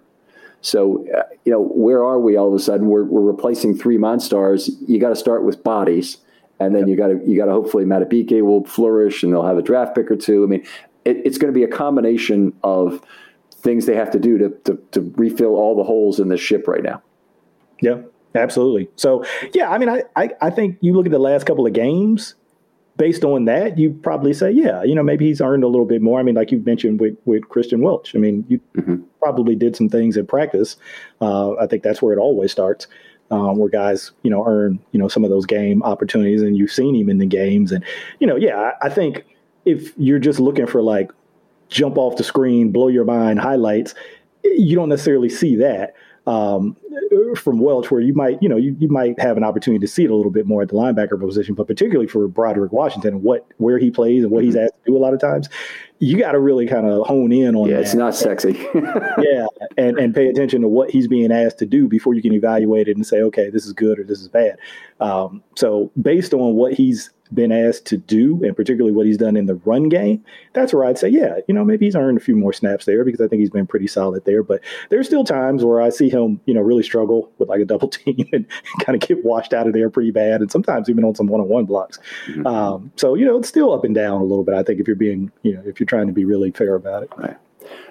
[SPEAKER 2] So, uh, you know, where are we all of a sudden? We're, we're replacing three Monstars. You got to start with bodies. And then you got to you got to hopefully Madubuike will flourish and they'll have a draft pick or two. I mean, it, it's going to be a combination of things they have to do to, to, to refill all the holes in the ship right now.
[SPEAKER 3] Yeah, absolutely. So, yeah, I mean, I, I, I think you look at the last couple of games, based on that, you probably say, yeah, you know, maybe he's earned a little bit more. I mean, like you mentioned with, with Kristian Welch. I mean, you mm-hmm. probably did some things in practice. Uh, I think that's where it always starts. Um, where guys, you know, earn, you know, some of those game opportunities and you've seen him in the games. And, you know, yeah, I, I think if you're just looking for like jump off the screen, blow your mind highlights, you don't necessarily see that um, from Welch, where you might, you know, you, you might have an opportunity to see it a little bit more at the linebacker position, but particularly for Broderick Washington what where he plays and what he's mm-hmm. asked to do a lot of times, you got to really kind of hone in on.
[SPEAKER 2] Yeah,
[SPEAKER 3] that.
[SPEAKER 2] it's not sexy.
[SPEAKER 3] yeah, and and pay attention to what he's being asked to do before you can evaluate it and say, okay, this is good or this is bad. Um, so based on what he's been asked to do, and particularly what he's done in the run game, that's where I'd say, yeah, you know, maybe he's earned a few more snaps there because I think he's been pretty solid there. But there's still times where I see him, you know, really struggle with like a double team and kind of get washed out of there pretty bad, and sometimes even on some one-on-one blocks. Mm-hmm. Um, so you know, it's still up and down a little bit. I think if you're being, you know, if you're trying to be really fair about it.
[SPEAKER 2] Right.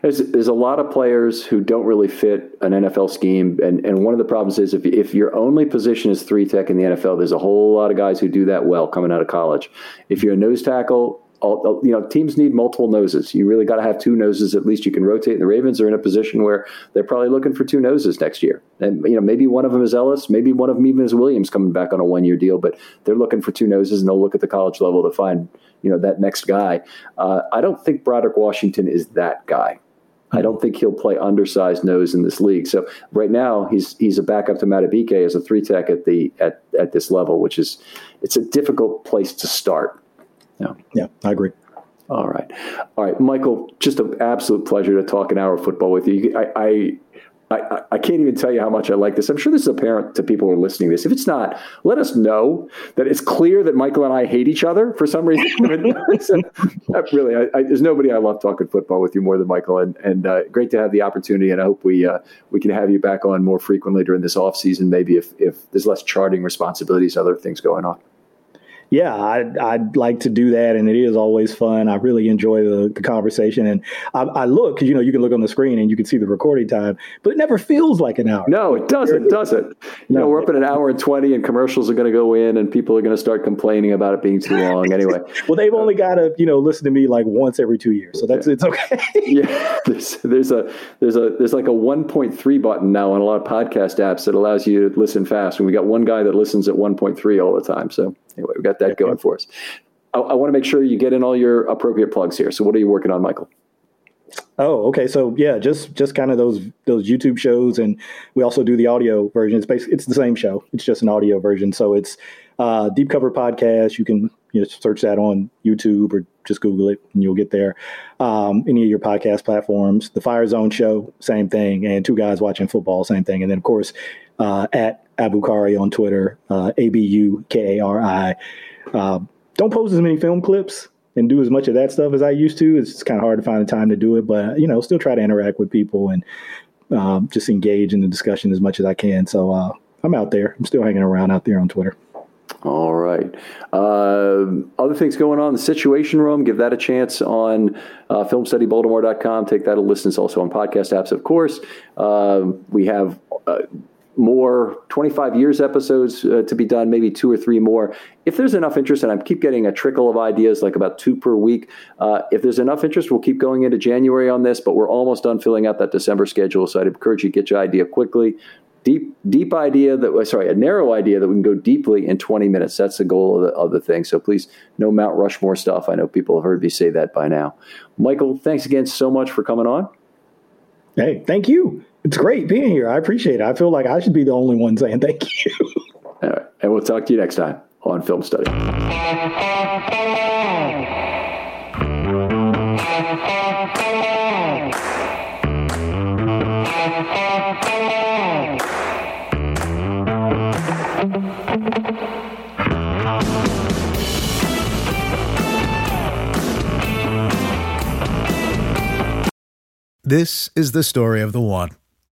[SPEAKER 2] There's, there's a lot of players who don't really fit an NFL scheme, and, and one of the problems is if if your only position is three tech in the NFL, there's a whole lot of guys who do that well coming out of college. If you're a nose tackle, all, you know, teams need multiple noses. You really got to have two noses at least. You can rotate. And the Ravens are in a position where they're probably looking for two noses next year. And you know, maybe one of them is Ellis, maybe one of them even is Williams coming back on a one year deal. But they're looking for two noses, and they'll look at the college level to find you know that next guy. Uh, I don't think Broderick Washington is that guy. I don't think he'll play undersized nose in this league. So right now he's he's a backup to Madubuike as a three tech at the at, at this level, which is it's a difficult place to start.
[SPEAKER 3] Yeah, yeah, I agree.
[SPEAKER 2] All right, all right, Michael. Just an absolute pleasure to talk an hour of football with you. I, I I, I, can't even tell you how much I like this. I'm sure this is apparent to people who are listening to this. If it's not, let us know that it's clear that Michael and I hate each other for some reason. really, I, I, there's nobody I love talking football with you more than Michael, and and uh, great to have the opportunity. And I hope we uh, we can have you back on more frequently during this off season. Maybe if if there's less charting responsibilities, other things going on
[SPEAKER 3] yeah, I'd, I'd like to do that, and it is always fun. I really enjoy the, the conversation, and I, I look because you know you can look on the screen and you can see the recording time, but it never feels like an hour.
[SPEAKER 2] No, it doesn't. does it? You no. know, we're up at an hour and twenty, and commercials are going to go in, and people are going to start complaining about it being too long. Anyway,
[SPEAKER 3] well, they've only got to you know listen to me like once every two years, so that's it's okay.
[SPEAKER 2] yeah, there's there's a there's a there's like a one point three button now on a lot of podcast apps that allows you to listen fast, and we got one guy that listens at one point three all the time. So anyway, we got that going for us. I, I want to make sure you get in all your appropriate plugs here. So, what are you working on, Michael?
[SPEAKER 3] Oh, okay. So yeah, just just kind of those those YouTube shows, and we also do the audio version. It's basically it's the same show. It's just an audio version. So it's uh, Deep Cover Podcast. You can you know search that on YouTube or just Google it, and you'll get there. Um, any of your podcast platforms. The Fire Zone Show, same thing, and Two Guys Watching Football, same thing. And then of course uh, at Abukari on Twitter, uh, A B U K A R I. Uh, don't post as many film clips and do as much of that stuff as I used to. It's kind of hard to find the time to do it, but you know, still try to interact with people and um, just engage in the discussion as much as I can. So uh, I'm out there. I'm still hanging around out there on Twitter.
[SPEAKER 2] All right. Uh, other things going on, the Situation Room, give that a chance on uh, filmstudybaltimore.com. Take that a listen. It's also on podcast apps, of course. Uh, we have uh, more 25 years episodes uh, to be done, maybe two or three more. If there's enough interest, and I keep getting a trickle of ideas, like about two per week, uh, if there's enough interest, we'll keep going into January on this, but we're almost done filling out that December schedule. So I'd encourage you to get your idea quickly. Deep, deep idea that uh, sorry, a narrow idea that we can go deeply in 20 minutes. That's the goal of the, of the thing. So please, no Mount Rushmore stuff. I know people have heard me say that by now. Michael, thanks again so much for coming on.
[SPEAKER 3] Hey, thank you. It's great being here. I appreciate it. I feel like I should be the only one saying thank you.
[SPEAKER 2] All right. And we'll talk to you next time on Film Study.
[SPEAKER 4] This is the story of the one.